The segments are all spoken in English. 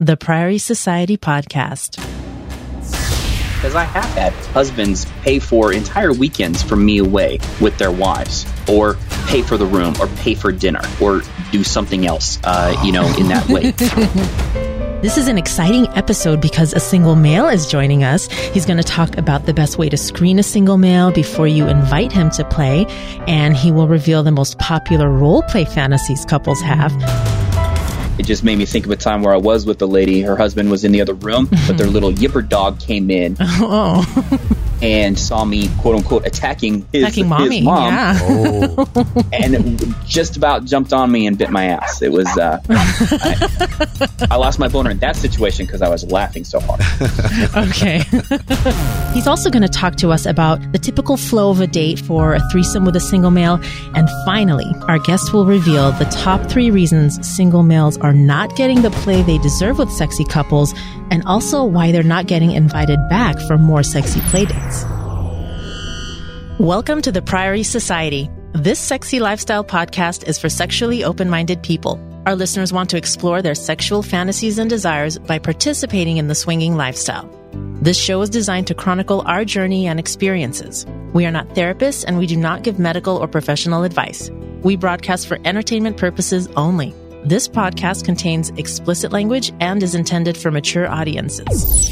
the Priory Society podcast. Because I have had husbands pay for entire weekends from me away with their wives, or pay for the room, or pay for dinner, or do something else, uh, you know, in that way. This is an exciting episode because a single male is joining us. He's going to talk about the best way to screen a single male before you invite him to play, and he will reveal the most popular role play fantasies couples have. It just made me think of a time where I was with a lady. Her husband was in the other room, but their little yipper dog came in Oh, and saw me, quote unquote, attacking his, attacking mommy. his mom, Yeah. Oh, and just about jumped on me and bit my ass. It was, uh, I, I lost my boner in that situation because I was laughing so hard. Okay. He's also going to talk to us about the typical flow of a date for a threesome with a single male. And finally, our guest will reveal the top three reasons single males are not getting the play they deserve with sexy couples and also why they're not getting invited back for more sexy play dates. Welcome to the Priory Society. This sexy lifestyle podcast is for sexually open minded people. Our listeners want to explore their sexual fantasies and desires by participating in the swinging lifestyle. This show is designed to chronicle our journey and experiences. We are not therapists and we do not give medical or professional advice. We broadcast for entertainment purposes only. This podcast contains explicit language and is intended for mature audiences.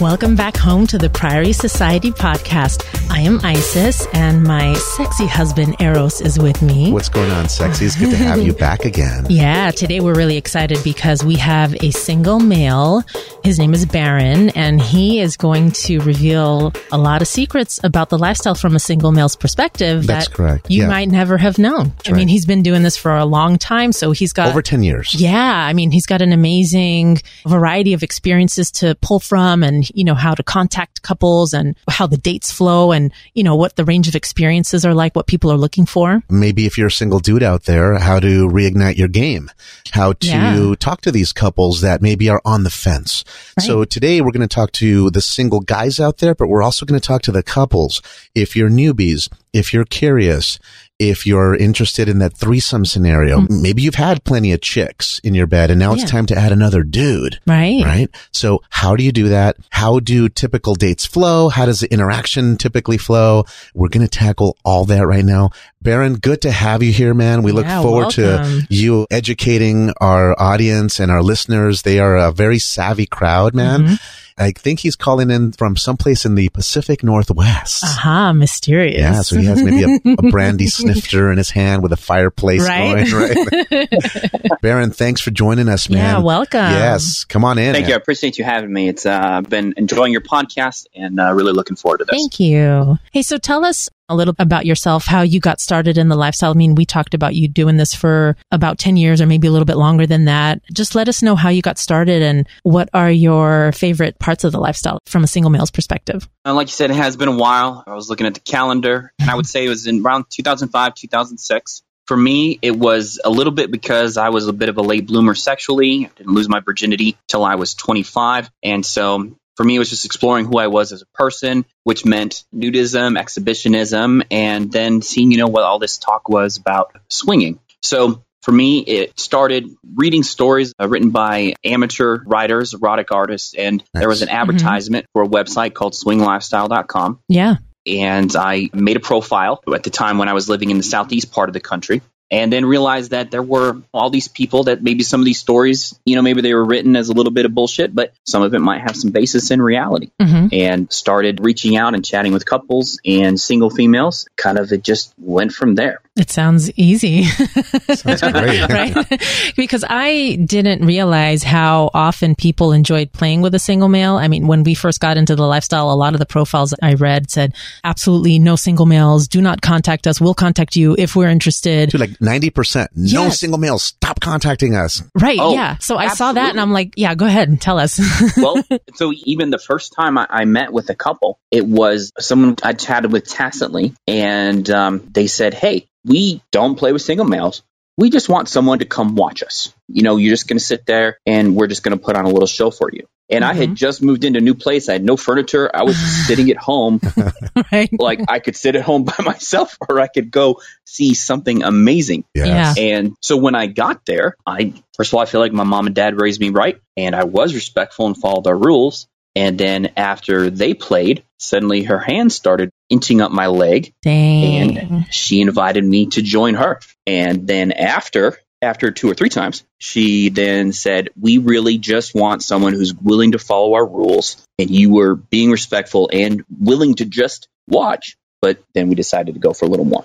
Welcome back home to the Priory Society podcast. I am Isis and my sexy husband Eros is with me. what's going on, sexy? It's good to have you back again. Yeah, today we're really excited because we have a single male. His name is Baron, and he is going to reveal a lot of secrets about the lifestyle from a single male's perspective That's that correct, you yeah. might never have known. I mean, he's been doing this for a long time, so he's got Over 10 years. yeah, I mean, he's got an amazing variety of experiences to pull from and, you know, how to contact couples and how the dates flow and, you know, what the range of experiences are like, what people are looking for. Maybe if you're a single dude out there, how to reignite your game, how to Yeah. talk to these couples that maybe are on the fence. So today we're going to talk to the single guys out there, but we're also going to talk to the couples. If you're newbies, if you're curious, if you're interested in that threesome scenario, maybe you've had plenty of chicks in your bed and now Mm-hmm. Yeah. it's time to add another dude. Right. right? So how do you do that? How do typical dates flow? How does the interaction typically flow? We're going to tackle all that right now. Baron, good to have you here, man. We look Yeah, forward welcome. to you educating our audience and our listeners. They are a very savvy crowd, man. Mm-hmm. I think he's calling in from someplace in the Pacific Northwest. Aha, mysterious. Yeah, so he has maybe a, a brandy snifter in his hand with a fireplace Right. going, right? Baron, thanks for joining us, man. Yeah, welcome. Yes, come on in. Thank man. you. I appreciate you having me. It's uh, been enjoying your podcast and uh, really looking forward to this. Thank you. Hey, so tell us a little about yourself, how you got started in the lifestyle. I mean, we talked about you doing this for about 10 years or maybe a little bit longer than that. Just let us know how you got started and what are your favorite parts of the lifestyle from a single male's perspective. Uh, like you said, it has been a while. I was looking at the calendar, and I would say it was in around 2005, 2006. For me, it was a little bit because I was a bit of a late bloomer sexually. I didn't lose my virginity till I was 25. And so for me, it was just exploring who I was as a person, which meant nudism, exhibitionism, and then seeing, you know, what all this talk was about swinging. So for me, it started reading stories uh, written by amateur writers, erotic artists, and there was an advertisement for a website called swinglifestyle.com. Yeah. And I made a profile at the time when I was living in the southeast part of the country. And then realized that there were all these people that maybe some of these stories, you know, maybe they were written as a little bit of bullshit, but some of it might have some basis in reality. hmm And started reaching out and chatting with couples and single females. Kind of it just went from there. It sounds easy. Sounds great. right? because I didn't realize how often people enjoyed playing with a single male. I mean, when we first got into the lifestyle, a lot of the profiles I read said, absolutely no single males. Do not contact us. We'll contact you if we're interested. Dude, like 90%. No Yes. single males. Stop contacting us. Right. Oh, yeah. So I saw that and. I'm like, yeah, go ahead and tell us. well, so even the first time I, I met with a couple, it was someone I chatted with tacitly, and um, they said, "Hey, we don't play with single males. We just want someone to come watch us. You know, you're just going to sit there, and we're just going to put on a little show for you." And I had mm-hmm. just moved into a new place. I had no furniture. I was just sitting at home. right. Like I could sit at home by myself or I could go see something amazing. Yes. And so when I got there, I first of all I feel like my mom and dad raised me right and I was respectful and followed their rules. And then after they played, suddenly her hand started inching up my leg Dang. and she invited me to join her. And then after after two or three times, she then said, "We really just want someone who's willing to follow our rules, and you were being respectful and willing to just watch." But then we decided to go for a little more.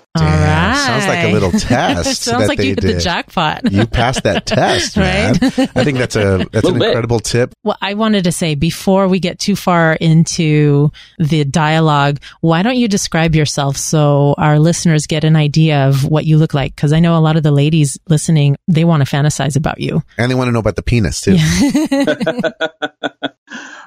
Sounds like a little test sounds that like they you hit the jackpot. You passed that test, man. Right? I think that's a that's Little an bit. incredible tip. Well, I wanted to say before we get too far into the dialogue, why don't you describe yourself so our listeners get an idea of what you look like? Because I know a lot of the ladies listening, they want to fantasize about you. And they want to know about the penis too.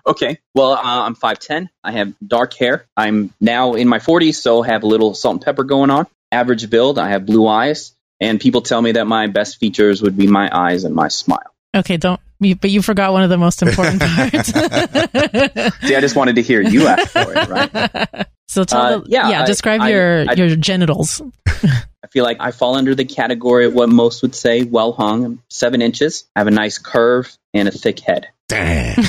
Okay. Well, uh, I'm 5'10. I have dark hair. I'm now in my 40s, so have a little salt and pepper going on. Average build. I have blue eyes. And people tell me that my best features would be my eyes and my smile. Okay, don't. But you forgot one of the most important parts. See, I just wanted to hear you ask for it, right? so tell Uh, the, yeah, yeah, I- describe I- your I- your genitals. I feel like I fall under the category of what most would say well hung. I'm seven inches. I have a nice curve and a thick head. Dang.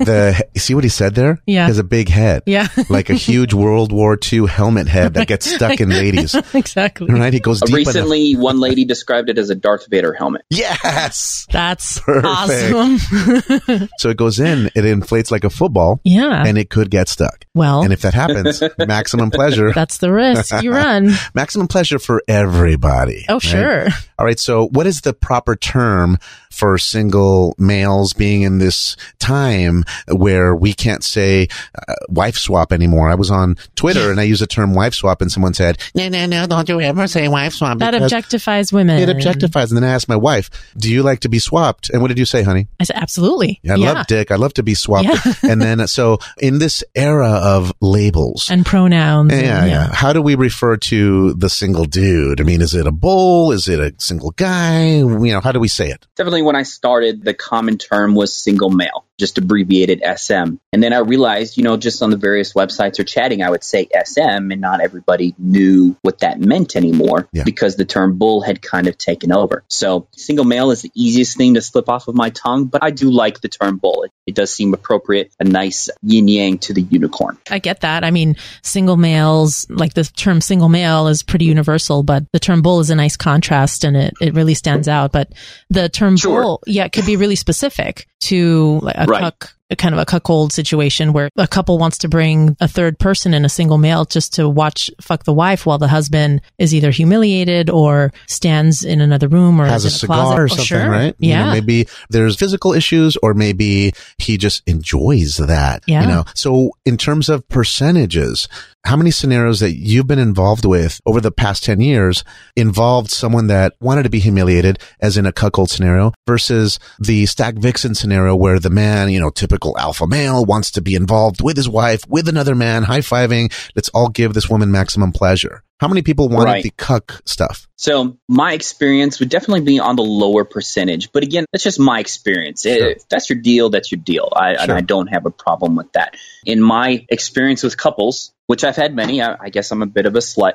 the see what he said there? Yeah. He has a big head. Yeah, Like a huge World War II helmet head that gets stuck in ladies. exactly. Right? He goes deep enough. recently, one lady described it as a Darth Vader helmet. Yes. That's Perfect. awesome. So it goes in, it inflates like a football, yeah. and it could get stuck. well, And if that happens, maximum pleasure. that's the risk you run. Maximum pleasure for everybody. Oh, right? sure. All right. So what is the proper term for single males being in this time where we can't say uh, wife swap anymore? I was on Twitter and I used the term wife swap and someone said, no, no, no, don't you ever say wife swap. That objectifies women. It objectifies. And then I asked my wife, do you like to be swapped? And what did you say, honey? I said, absolutely. I love dick. I love to be swapped. Yeah. and then, so in this era of labels, And pronouns. yeah, and- yeah. How do we refer to the single dude? I mean, is it a bull? Is it a single guy? You know, how do we say it? Definitely when I started, the common term was single male, just abbreviated SM. And then I realized, you know, just on the various websites or chatting, I would say SM, and not everybody knew what that meant anymore Yeah. because the term bull had kind of taken over. So single male is the easiest thing to slip off of my tongue, but I do like the term bull. It, it does seem appropriate, a nice yin yang to the unicorn. I get that. I mean, single males, like the term single male is pretty universal, but the term bull is a nice contrast and it, it really stands out. But the term Sure. bull, yeah, it could be really specific to like a Right. cuck, a kind of a cuckold situation where a couple wants to bring a third person in a single male just to watch fuck the wife while the husband is either humiliated or stands in another room or Has a cigar closet. or Oh, something, sure. right? You know, Yeah. maybe there's physical issues or maybe he just enjoys that. Yeah. You know, so in terms of percentages, how many scenarios that you've been involved with over the past 10 years involved someone that wanted to be humiliated as in a cuckold scenario versus the stag vixen scenario where the man, you know, typical alpha male wants to be involved with his wife, with another man, high fiving. Let's all give this woman maximum pleasure. How many people wanted Right. the cuck stuff? So my experience would definitely be on the lower percentage, but again, that's just my experience. Sure. If that's your deal, that's your deal. I, and I don't have a problem with that. In my experience with couples, which I've had many, I, I guess I'm a bit of a slut,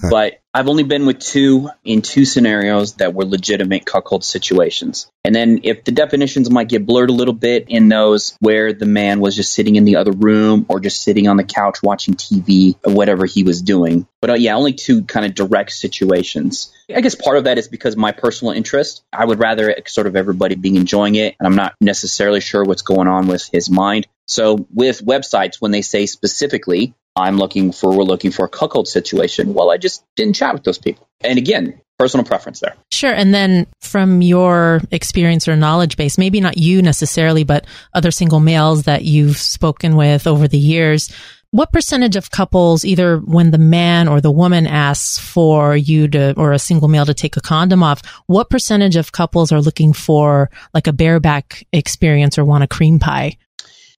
but I've only been with two in two scenarios that were legitimate cuckold situations. And then if the definitions might get blurred a little bit in those where the man was just sitting in the other room or just sitting on the couch watching TV or whatever he was doing. But uh, yeah, only two kind of direct situations. I guess part of that is because my personal interest. I would rather sort of everybody being enjoying it, and I'm not necessarily sure what's going on with his mind. So with websites, when they say specifically, I'm looking for, we're looking for a cuckold situation, well, I just didn't chat with those people. And again, personal preference there. Sure. And then from your experience or knowledge base, maybe not you necessarily, but other single males that you've spoken with over the years, what percentage of couples, either when the man or the woman asks for you to, or a single male to take a condom off, what percentage of couples are looking for like a bareback experience or want a cream pie?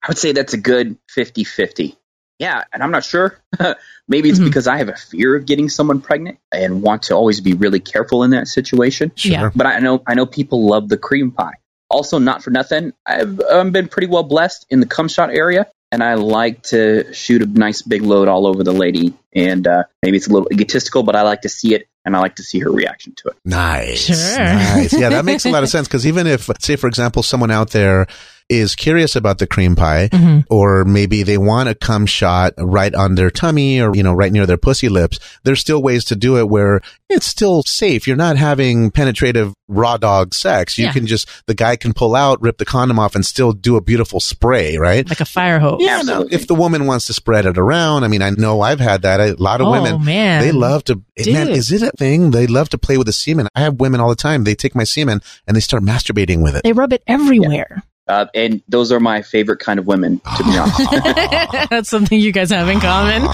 I would say that's a good 50 50. Yeah, and I'm not sure. Maybe it's Mhm. because I have a fear of getting someone pregnant and want to always be really careful in that situation. Yeah. But I know I know people love the cream pie. Also, not for nothing, I've um, been pretty well blessed in the cum shot area, and I like to shoot a nice big load all over the lady. And uh, maybe it's a little egotistical, but I like to see it, and I like to see her reaction to it. Nice. Sure. Nice. Yeah, that makes a lot of sense because even if, say, for example, someone out there is curious about the cream pie, Mhm. or maybe they want a cum shot right on their tummy or, you know, right near their pussy lips, there's still ways to do it where it's still safe. You're not having penetrative raw dog sex. You Yeah. can just, the guy can pull out, rip the condom off and still do a beautiful spray, right? Like a fire hose. Yeah, Absolutely. if the woman wants to spread it around, I mean, I know I've had that. A lot of Oh, women, man. they love to, man, is it a thing? They love to play with the semen. I have women all the time. They take my semen and they start masturbating with it. They rub it everywhere. Uh, and those are my favorite kind of women, to be honest. That's something you guys have in common,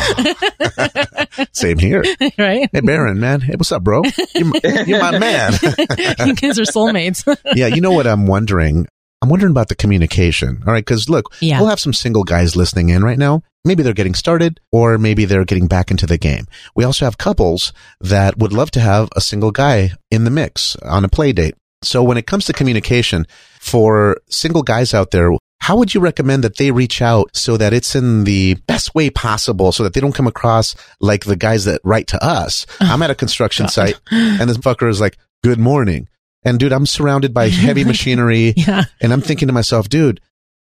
Same here. right? Hey, Baron, man. Hey, what's up, bro? You're, my- you're my man. you guys are soulmates. yeah, you know what I'm wondering? I'm wondering about the communication. All right, because look, Yeah. we'll have some single guys listening in right now. Maybe they're getting started, or maybe they're getting back into the game. We also have couples that would love to have a single guy in the mix on a play date. So when it comes to communication for single guys out there, how would you recommend that they reach out so that it's in the best way possible so that they don't come across like the guys that write to us? I'm at a construction God. site and this fucker is like, good morning. And dude, I'm surrounded by heavy machinery yeah. and I'm thinking to myself, dude,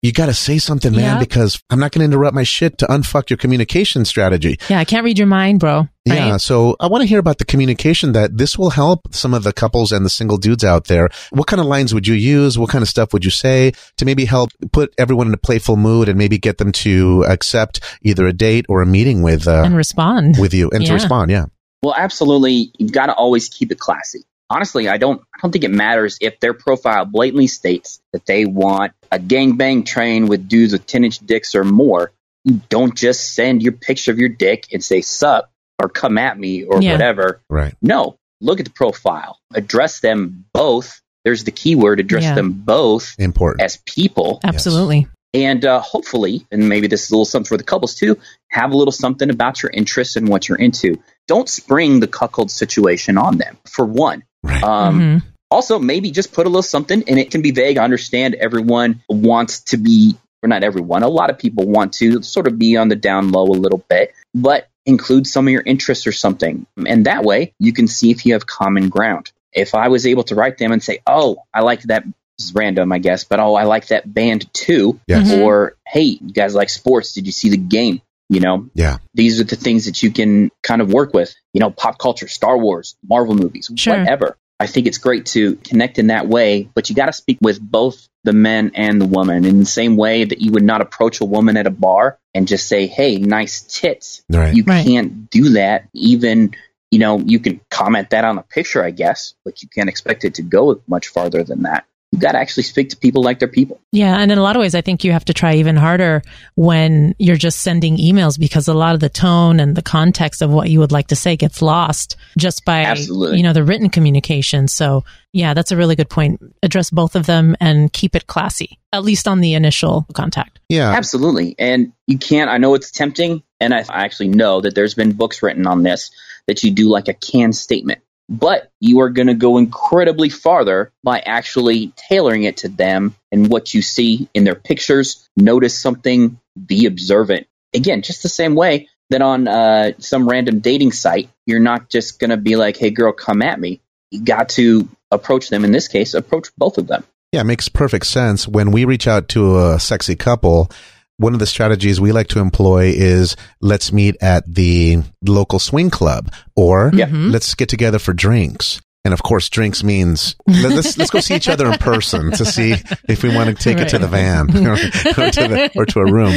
you got to say something, man, Yeah. because I'm not going to interrupt my shit to unfuck your communication strategy. Yeah. I can't read your mind, bro. Right? Yeah. So I want to hear about the communication that this will help some of the couples and the single dudes out there. What kind of lines would you use? What kind of stuff would you say to maybe help put everyone in a playful mood and maybe get them to accept either a date or a meeting with, uh, And respond. with you and to respond? Yeah. Well, absolutely. You've got to always keep it classy. Honestly, I don't. I don't think it matters if their profile blatantly states that they want a gangbang train with dudes with ten inch dicks or more. You don't just send your picture of your dick and say "sup" or "come at me" or Yeah. whatever. Right. No, look at the profile. Address them both. There's the keyword. Address Yeah. them both Important. as people. Absolutely. And uh, hopefully, and maybe this is a little something for the couples too, have a little something about your interests and what you're into. Don't spring the cuckold situation on them, for one. Right. Um, Mhm. Also, maybe just put a little something, and it can be vague. I understand everyone wants to be, or not everyone, a lot of people want to sort of be on the down low a little bit, but include some of your interests or something. And that way, you can see if you have common ground. If I was able to write them and say, oh, I like that, this is random, I guess, but oh, I like that band too. Yes. Mhm. Or, hey, you guys like sports. Did you see the game? You know, Yeah. these are the things that you can kind of work with. You know, pop culture, Star Wars, Marvel movies, Sure. whatever. I think it's great to connect in that way, but you got to speak with both the men and the woman in the same way that you would not approach a woman at a bar and just say, "Hey, nice tits." Right. You Right. can't do that. Even you know, you can comment that on a picture, I guess, but you can't expect it to go much farther than that. You got to actually speak to people like they're people. Yeah. And in a lot of ways, I think you have to try even harder when you're just sending emails because a lot of the tone and the context of what you would like to say gets lost just by, Absolutely. you know, the written communication. So yeah, that's a really good point. Address both of them and keep it classy, at least on the initial contact. Yeah. Absolutely. And you can't, I know it's tempting, and I I actually know that there's been books written on this that you do like a can statement, but you are going to go incredibly farther by actually tailoring it to them and what you see in their pictures. Notice something, be observant. Again, just the same way that on uh, some random dating site, you're not just going to be like, hey, girl, come at me. You got to approach them. In this case, approach both of them. Yeah, it makes perfect sense. When we reach out to a sexy couple, one of the strategies we like to employ is let's meet at the local swing club or Yeah. Mhm. let's get together for drinks. And of course, drinks means let- let's let's go see each other in person to see if we want to take it to the van or, or to the, or to a room.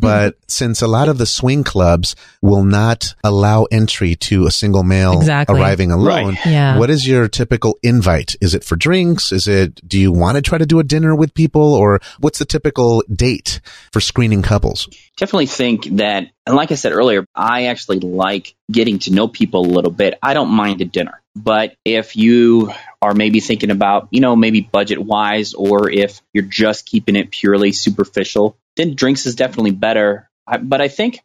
But since a lot of the swing clubs will not allow entry to a single male Exactly. arriving alone, Right. Yeah. what is your typical invite? Is it for drinks? Is it, do you want to try to do a dinner with people or what's the typical date for screening couples? definitely think that, and like I said earlier, I actually like getting to know people a little bit. I don't mind a dinner. But if you are maybe thinking about, you know, maybe budget wise, or if you're just keeping it purely superficial, then drinks is definitely better. I, but I think,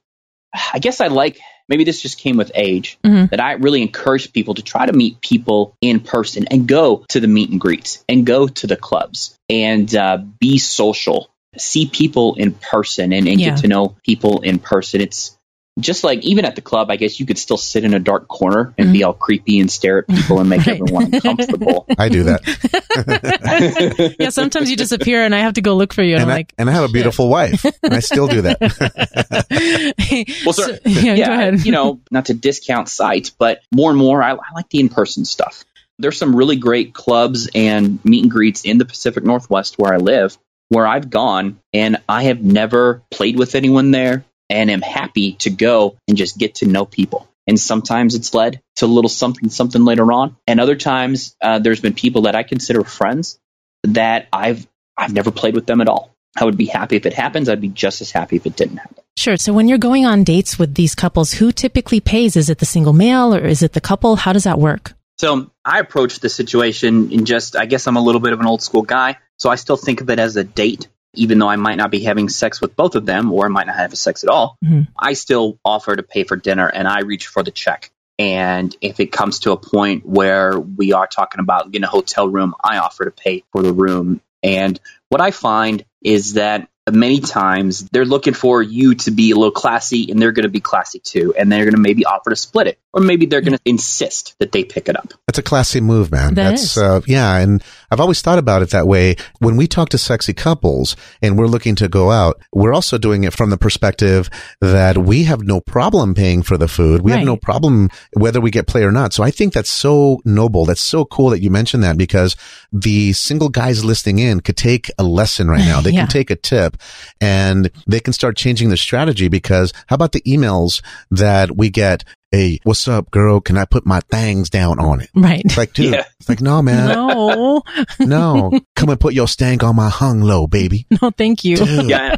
I guess I like maybe this just came with age, Mhm. that I really encourage people to try to meet people in person and go to the meet and greets and go to the clubs and uh, be social. See people in person and, and Yeah. get to know people in person. It's just like even at the club, I guess you could still sit in a dark corner and be all creepy and stare at people and make Mm-hmm. Right. everyone uncomfortable. I do that. yeah, sometimes you disappear and I have to go look for you. And, and, I'm I, like, and I have a beautiful wife, and I still do that. Well, So- sir, yeah, go ahead. you know, not to discount sites, but more and more, I, I like the in person stuff. There's some really great clubs and meet and greets in the Pacific Northwest where I live, where I've gone and I have never played with anyone there and am happy to go and just get to know people. And sometimes it's led to a little something, something later on. And other times, uh, there's been people that I consider friends that I've I've never played with them at all. I would be happy if it happens. I'd be just as happy if it didn't happen. Sure. So when you're going on dates with these couples, who typically pays? Is it the single male or is it the couple? How does that work? So I approach the situation in just, I guess I'm a little bit of an old school guy. So I still think of it as a date, even though I might not be having sex with both of them or I might not have sex at all. Mhm. I still offer to pay for dinner and I reach for the check. And if it comes to a point where we are talking about getting a hotel room, I offer to pay for the room. And what I find is that many times they're looking for you to be a little classy and they're going to be classy too. And they're going to maybe offer to split it or maybe they're going to insist that they pick it up. That's a classy move, man. That That's is. uh yeah, and I've always thought about it that way. When we talk to sexy couples and we're looking to go out, we're also doing it from the perspective that we have no problem paying for the food. We have no problem whether we get play or not. So I think that's so noble. That's so cool that you mentioned that because the single guys listening in could take a lesson right now. They Yeah. can take a tip and they can start changing their strategy because how about the emails that we get? Hey, what's up, girl? Can I put my things down on it? Right. It's like, dude, Yeah. It's like, no, man, no, no, come and put your stank on my hung low, baby. no, thank you. Dude. yeah,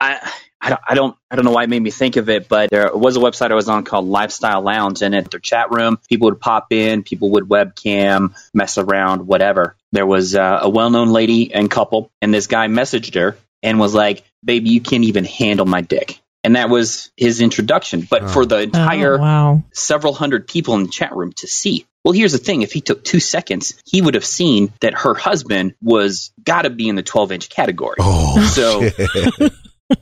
I, I don't, I don't, I don't know why it made me think of it, but there was a website I was on called Lifestyle Lounge, and at their chat room, people would pop in, people would webcam, mess around, whatever. There was uh, a well-known lady and couple, and this guy messaged her and was like, "Baby, you can't even handle my dick." And that was his introduction. But Oh. for the entire Oh, wow. several hundred people in the chat room to see. Well, here's the thing. If he took two seconds, he would have seen that her husband was got to be in the 12 inch category. Oh, So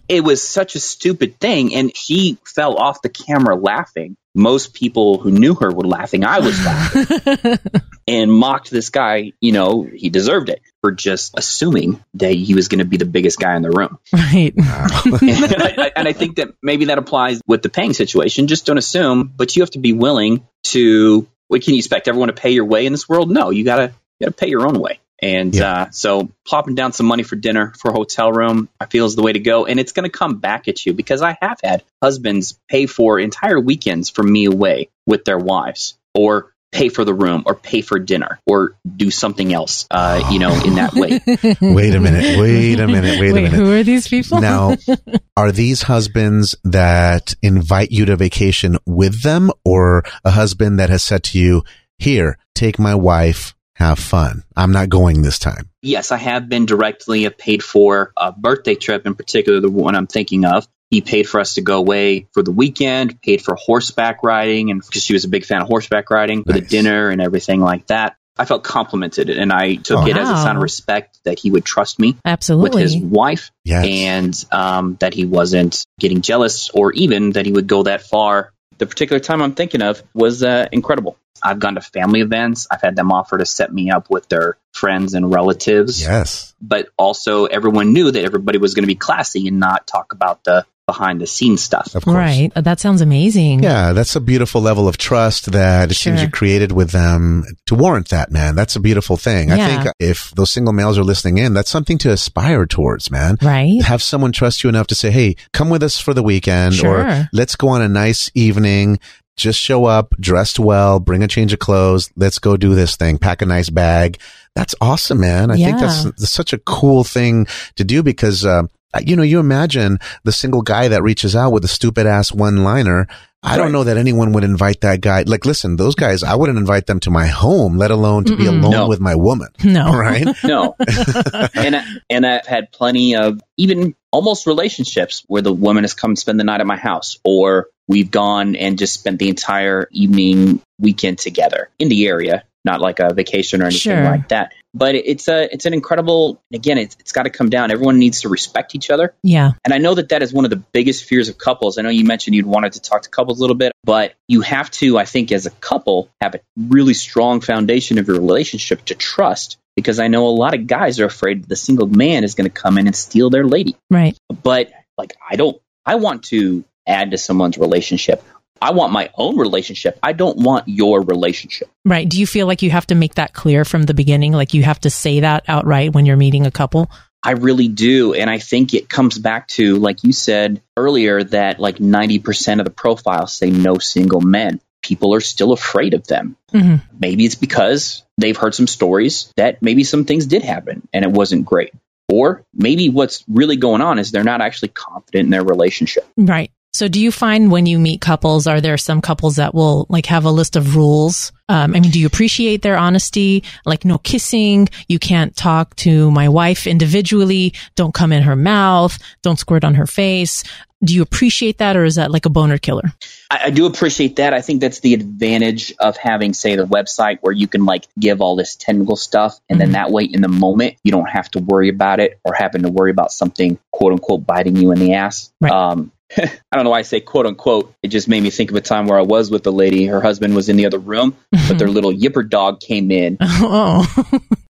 it was such a stupid thing. And she fell off the camera laughing. Most people who knew her were laughing. I was laughing and mocked this guy. You know, he deserved it for just assuming that he was going to be the biggest guy in the room. right. and, I, and I think that maybe that applies with the paying situation. Just don't assume, but you have to be willing to. What can you expect? Everyone to pay your way in this world? No, you gotta you gotta pay your own way. And Yeah. uh, so, plopping down some money for dinner for a hotel room, I feel is the way to go. And it's going to come back at you because I have had husbands pay for entire weekends for me away with their wives, or pay for the room, or pay for dinner, or do something else. Uh, you know, in that way. wait a minute. Wait a minute. Wait, a minute. who are these people? Now, are these husbands that invite you to vacation with them or a husband that has said to you, here, take my wife, have fun. I'm not going this time. Yes, I have been directly paid for a birthday trip, in particular, the one I'm thinking of. He paid for us to go away for the weekend, paid for horseback riding, and because she was a big fan of horseback riding, for the dinner and everything like that. I felt complimented, and I took Oh. it as a sign of respect that he would trust me absolutely with his wife, Yes. and um, that he wasn't getting jealous, or even that he would go that far. The particular time I'm thinking of was uh, incredible. I've gone to family events. I've had them offer to set me up with their friends and relatives yes. but also everyone knew that everybody was going to be classy and not talk about the behind the scenes stuff. Of course. Right. Uh, That sounds amazing. Yeah, that's a beautiful level of trust that it seems you created with them to warrant that, man. That's a beautiful thing. I think if those single males are listening in, that's something to aspire towards, man. Right. Have someone trust you enough to say, Hey, come with us for the weekend or let's go on a nice evening. Just show up dressed well, bring a change of clothes. Let's go do this thing. Pack a nice bag. That's awesome, man. I think that's, that's such a cool thing to do because, uh, you know, you imagine the single guy that reaches out with a stupid ass one liner. I don't know that anyone would invite that guy. Like, listen, those guys, I wouldn't invite them to my home, let alone to be Mm-mm. alone No. with my woman. No. Right? No, and I, and I've had plenty of even almost relationships where the woman has come spend the night at my house, or we've gone and just spent the entire evening weekend together in the area, not like a vacation or anything Sure. like that. But it's a it's an incredible. Again, it's, it's got to come down. Everyone needs to respect each other. Yeah. And I know that that is one of the biggest fears of couples. I know you mentioned you'd wanted to talk to couples a little bit, but you have to, I think, as a couple, have a really strong foundation of your relationship to trust. Because I know a lot of guys are afraid the single man is going to come in and steal their lady. Right. But like, I don't, I want to add to someone's relationship. I want my own relationship. I don't want your relationship. Right. Do you feel like you have to make that clear from the beginning? Like you have to say that outright when you're meeting a couple? I really do. And I think it comes back to, like you said earlier, that like 90% of the profiles say no single men. People are still afraid of them. hmm Maybe it's because they've heard some stories that maybe some things did happen and it wasn't great. Or maybe what's really going on is they're not actually confident in their relationship. Right. So do you find when you meet couples, are there some couples that will like have a list of rules? Um, I mean, do you appreciate their honesty? Like no kissing. You can't talk to my wife individually. Don't come in her mouth. Don't squirt on her face. Do you appreciate that or is that like a boner killer? I, I do appreciate that. I think that's the advantage of having, say, the website where you can like give all this technical stuff, and then Mhm. that way, in the moment, you don't have to worry about it or having to worry about something quote unquote biting you in the ass. Right. Um, I don't know why I say quote unquote. It just made me think of a time where I was with a lady. Her husband was in the other room, but their mm-hmm. little yipper dog came in oh,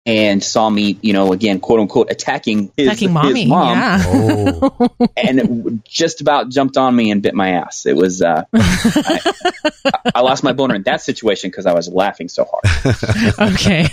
and saw me, you know, again, quote unquote, attacking his, attacking mommy. his mom, Yeah. Oh. and just about jumped on me and bit my ass. It was. Uh, I lost my boner in that situation because I was laughing so hard. okay.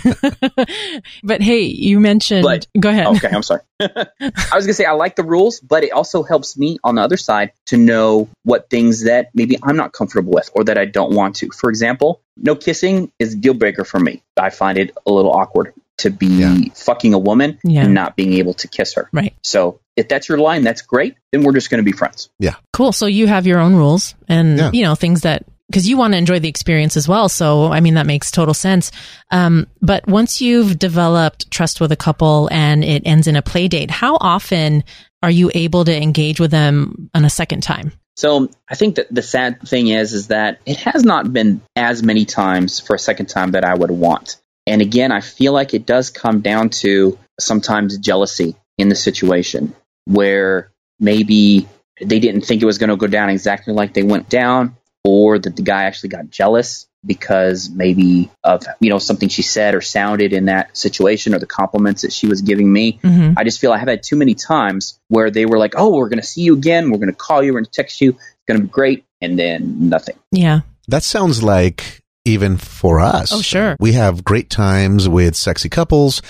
but hey, you mentioned, But- go ahead. Okay, I'm sorry. I was gonna say I like the rules, but it also helps me on the other side to know what things that maybe I'm not comfortable with or that I don't want to. For example, no kissing is a deal breaker for me. I find it a little awkward to be Yeah. fucking a woman Yeah. and not being able to kiss her. Right. So if that's your line, that's great. Then we're just going to be friends. Yeah. Cool. So you have your own rules and, Yeah. you know, things that, because you want to enjoy the experience as well. So, I mean, that makes total sense. Um, but once you've developed trust with a couple and it ends in a play date, how often are you able to engage with them on a second time? So I think that the sad thing is, is that it has not been as many times for a second time that I would want. And again, I feel like it does come down to sometimes jealousy in the situation where maybe they didn't think it was going to go down exactly like they went down, or that the guy actually got jealous because maybe of you know something she said or sounded in that situation or the compliments that she was giving me. hmm I just feel I have had too many times where they were like, "Oh, we're going to see you again. We're going to call you. We're going to text you. It's going to be great," and then nothing. Yeah. That sounds like even for us. Oh, sure. We have great times with sexy couples.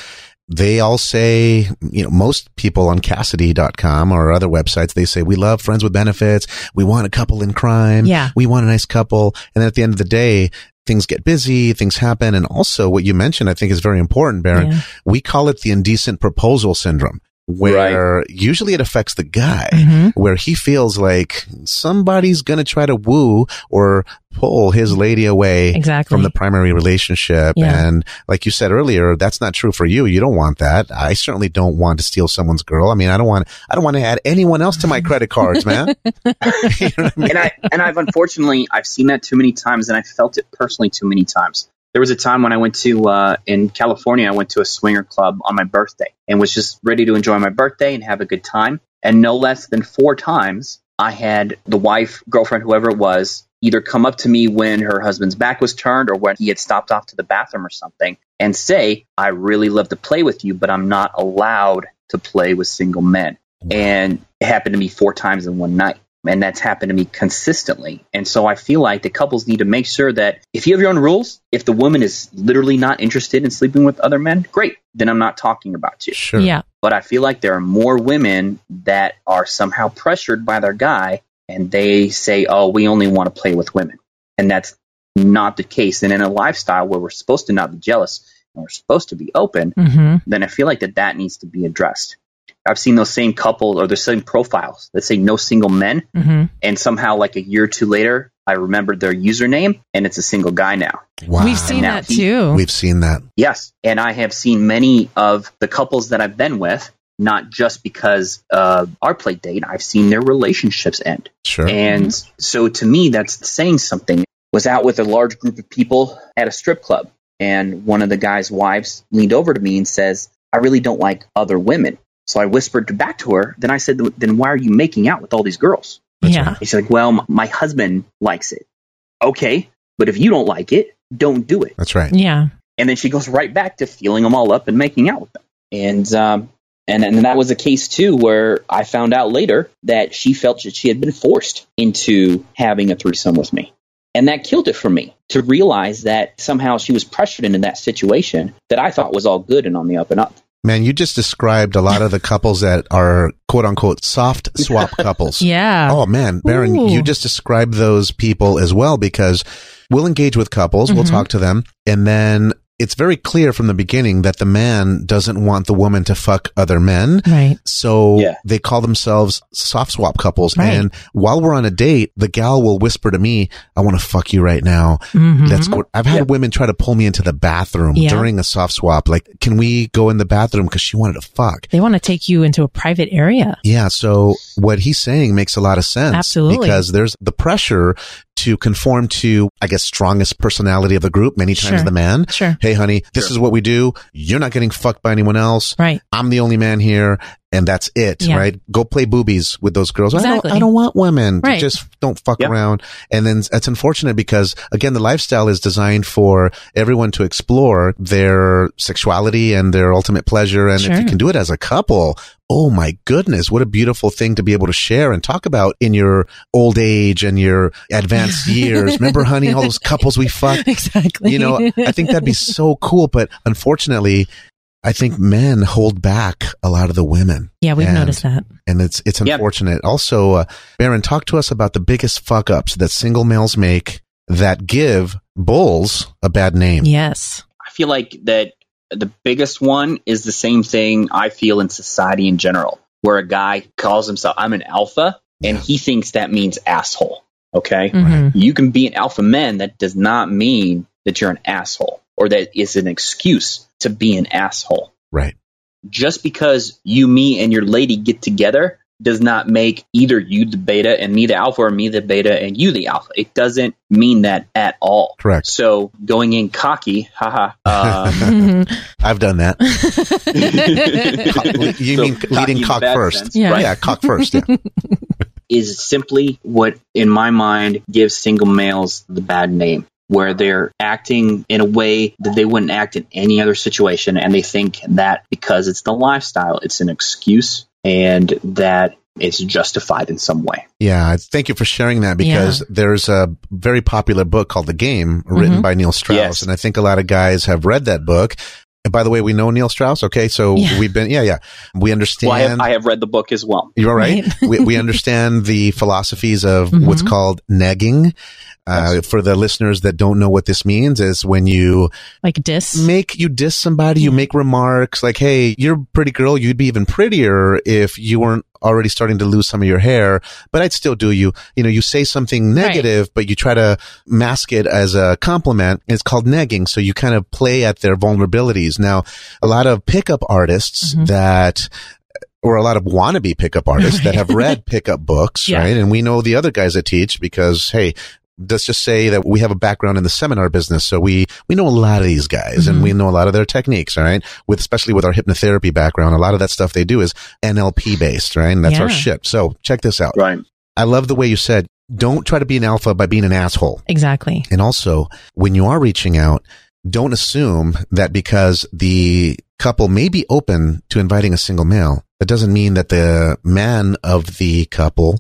They all say, you know, most people on SDC.com or other websites, they say, we love friends with benefits. We want a couple in crime. Yeah. We want a nice couple. And then at the end of the day, things get busy, things happen. And also what you mentioned, I think is very important, Baron. Yeah. We call it the indecent proposal syndrome, where usually it affects the guy Mhm. where he feels like somebody's going to try to woo or pull his lady away Exactly. from the primary relationship. Yeah. And like you said earlier, that's not true for you. You don't want that. I certainly don't want to steal someone's girl. I mean, I don't want, I don't want to add anyone else to my credit cards, man. You know I mean? and I and I've unfortunately I've seen that too many times, and I felt it personally too many times. There was a time when I went to uh, in California. I went to a swinger club on my birthday and was just ready to enjoy my birthday and have a good time. And no less than four times, I had the wife, girlfriend, whoever it was, either come up to me when her husband's back was turned or when he had stopped off to the bathroom or something and say, "I really love to play with you, but I'm not allowed to play with single men." And it happened to me four times in one night and that's happened to me consistently. And so I feel like the couples need to make sure that if you have your own rules, if the woman is literally not interested in sleeping with other men, great. Then I'm not talking about you. Sure. Yeah. But I feel like there are more women that are somehow pressured by their guy and they say, oh, we only want to play with women. And that's not the case. And in a lifestyle where we're supposed to not be jealous and we're supposed to be open, hmm then I feel like that that needs to be addressed. I've seen those same couples or the same profiles that say no single men hmm and somehow like a year or two later i remembered their username and it's a single guy now Wow. We've seen Now that he- too. We've seen that. yes and i have seen many of the couples that i've been with not just because of our play date. I've seen their relationships end. Sure. And so to me, that's saying something. Was out with a large group of people at a strip club, and one of the guy's wives leaned over to me and says, I really don't like other women. So I whispered back to her. Then I said, Then why are you making out with all these girls? That's yeah. right. She's like, Well, m- my husband likes it. Okay, but if you don't like it, don't do it. That's right. Yeah. And then she goes right back to feeling them all up and making out with them. And um, and and that was a case too where I found out later that she felt that she had been forced into having a threesome with me. And that killed it for me to realize that somehow she was pressured into that situation that I thought was all good and on the up and up. Man, you just described a lot of the couples that are quote unquote soft swap couples. Yeah. Oh man, Baron, Ooh. you just described those people as well because we'll engage with couples, we'll Mhm. talk to them, and then it's very clear from the beginning that the man doesn't want the woman to fuck other men. Right. So Yeah. they call themselves soft swap couples. Right. And while we're on a date, the gal will whisper to me, I want to fuck you right now. Mhm. Let's go. I've had Yeah. women try to pull me into the bathroom Yeah. during a soft swap. Like, can we go in the bathroom? Cause she wanted to fuck. They want to take you into a private area. Yeah. So what he's saying makes a lot of sense. Absolutely. Because there's the pressure to conform to, I guess, strongest personality of the group, many times Sure. the man. Sure. Hey, honey, this Sure. is what we do. You're not getting fucked by anyone else. Right. I'm the only man here. And that's it, Yeah. right? Go play boobies with those girls. I don't, I don't want women. Right. Just don't fuck Yep. around. And then it's unfortunate because again, the lifestyle is designed for everyone to explore their sexuality and their ultimate pleasure. And if you can do it as a couple, oh my goodness, what a beautiful thing to be able to share and talk about in your old age and your advanced years. Remember, honey, all those couples we fucked? Exactly. You know, I think that'd be so cool. But unfortunately, I think men hold back a lot of the women. yeah, we've and- noticed that. And it's, it's Yep. unfortunate. Also, uh, Baron, talk to us about the biggest fuck ups that single males make that give bulls a bad name. Yes. I feel like that the biggest one is the same thing I feel in society in general, where a guy calls himself, I'm an alpha, and Yeah. he thinks that means asshole. Okay. Mhm. You can be an alpha man. That does not mean that you're an asshole or that is an excuse to be an asshole. Right. Just because you, me, and your lady get together does not make either you the beta and me the alpha or me the beta and you the alpha. It doesn't mean that at all. Correct. So going in cocky, haha. Um. I've done that. Co- you So mean cocky leading cock first? sense, Yeah. right? Yeah, cock first. Yeah. is simply what, in my mind, gives single males the bad name, where they're acting in a way that they wouldn't act in any other situation, and they think that because it's the lifestyle, it's an excuse, and that it's justified in some way. Yeah, thank you for sharing that because there's a very popular book called The Game written Mhm. by Neil Strauss. Yes. And I think a lot of guys have read that book. And by the way, we know Neil Strauss. Okay. So Yeah. we've been, yeah, yeah. We understand. Well, I have, I have read the book as well. You're right. Right. we, we understand the philosophies of what's Mhm. called negging. Uh, for the listeners that don't know what this means is when you like diss. make, you diss somebody, you make remarks like, Hey, you're a pretty girl. You'd be even prettier if you weren't already starting to lose some of your hair, but I'd still do you. You know, you say something negative, but you try to mask it as a compliment. It's called negging. So you kind of play at their vulnerabilities. Now, a lot of pickup artists Mhm. that or a lot of wannabe pickup artists that have read pickup books, Yeah. right? And we know the other guys that teach because, hey, let's just say that we have a background in the seminar business. So we, we know a lot of these guys and Mhm. we know a lot of their techniques, all right? With, especially with our hypnotherapy background, a lot of that stuff they do is NLP based, right? And that's our Yeah. shit. So check this out. Right. I love the way you said, don't try to be an alpha by being an asshole. Exactly. And also, when you are reaching out, don't assume that because the couple may be open to inviting a single male, that doesn't mean that the man of the couple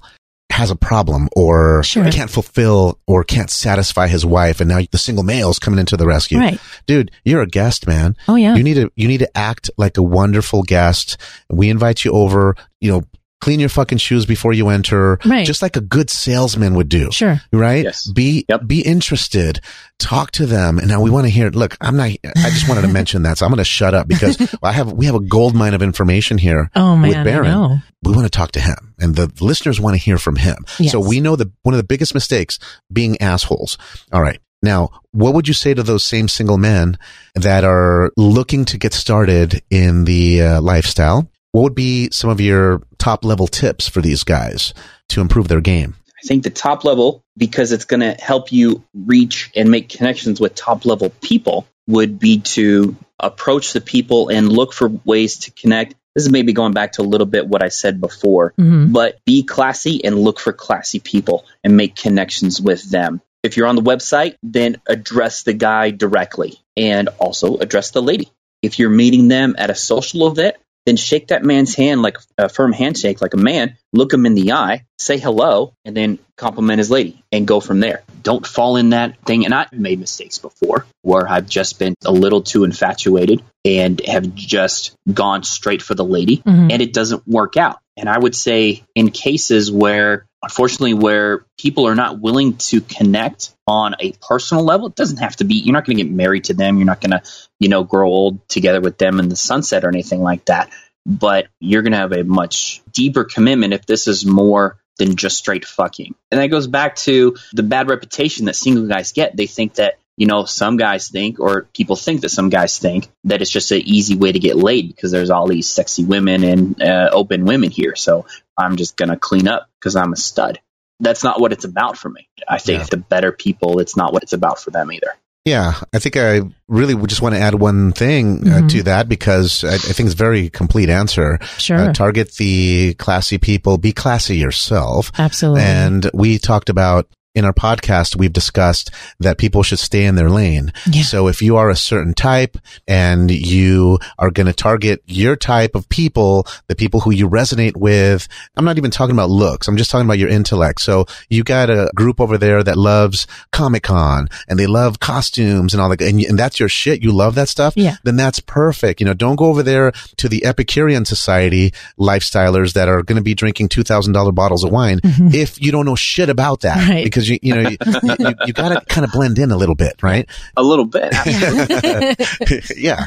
has a problem or Sure. can't fulfill or can't satisfy his wife. And now the single male's coming into the rescue. Right. Dude, you're a guest, man. Oh yeah. You need to, you need to act like a wonderful guest. We invite you over, you know, clean your fucking shoes before you enter. Right. Just like a good salesman would do Sure. right? Yes. Be Yep. be interested. Talk to them. And now we want to hear. Look, I'm not. I just wanted to mention that, so I'm going to shut up because I have we have a gold mine of information here. Oh man. With I Baron. know. We want to talk to him, and the listeners want to hear from him. Yes. So we know that one of the biggest mistakes being assholes. All right. Now, what would you say to those same single men that are looking to get started in the uh, lifestyle? What would be some of your top level tips for these guys to improve their game? I think the top level, because it's going to help you reach and make connections with top level people, would be to approach the people and look for ways to connect. This is maybe going back to a little bit what I said before, Mhm. but be classy and look for classy people and make connections with them. If you're on the website, then address the guy directly and also address the lady. If you're meeting them at a social event, then shake that man's hand like a firm handshake, like a man, look him in the eye, say hello, and then compliment his lady and go from there. Don't fall in that thing. And I've made mistakes before where I've just been a little too infatuated and have just gone straight for the lady Mhm. and it doesn't work out. And I would say in cases where, unfortunately, where people are not willing to connect on a personal level, it doesn't have to be, you're not going to get married to them. You're not going to, you know, grow old together with them in the sunset or anything like that. But you're going to have a much deeper commitment if this is more than just straight fucking. And that goes back to the bad reputation that single guys get. They think that, you know, some guys think, or people think that some guys think that it's just an easy way to get laid because there's all these sexy women and uh, open women here. So I'm just going to clean up because I'm a stud. That's not what it's about for me. I think Yeah. the better people, it's not what it's about for them either. Yeah, I think I really would just want to add one thing uh, Mhm. to that because I, I think it's a very complete answer. Sure. Uh, target the classy people, be classy yourself. Absolutely. And we talked about in our podcast, we've discussed that people should stay in their lane. Yeah. So if you are a certain type and you are going to target your type of people, the people who you resonate with, I'm not even talking about looks. I'm just talking about your intellect. So you got a group over there that loves Comic Con and they love costumes and all that. And, and that's your shit. You love that stuff. Yeah. Then that's perfect. You know, don't go over there to the Epicurean Society lifestylers that are going to be drinking $2,000 bottles of wine Mhm. if you don't know shit about that Right. because you you know you, you, you got to kind of blend in a little bit right A little bit. yeah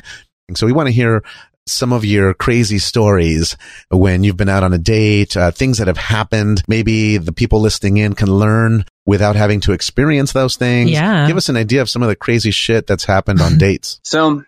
so we want to hear some of your crazy stories when you've been out on a date uh, things that have happened maybe the people listening in can learn without having to experience those things Yeah. give us an idea of some of the crazy shit that's happened on dates So,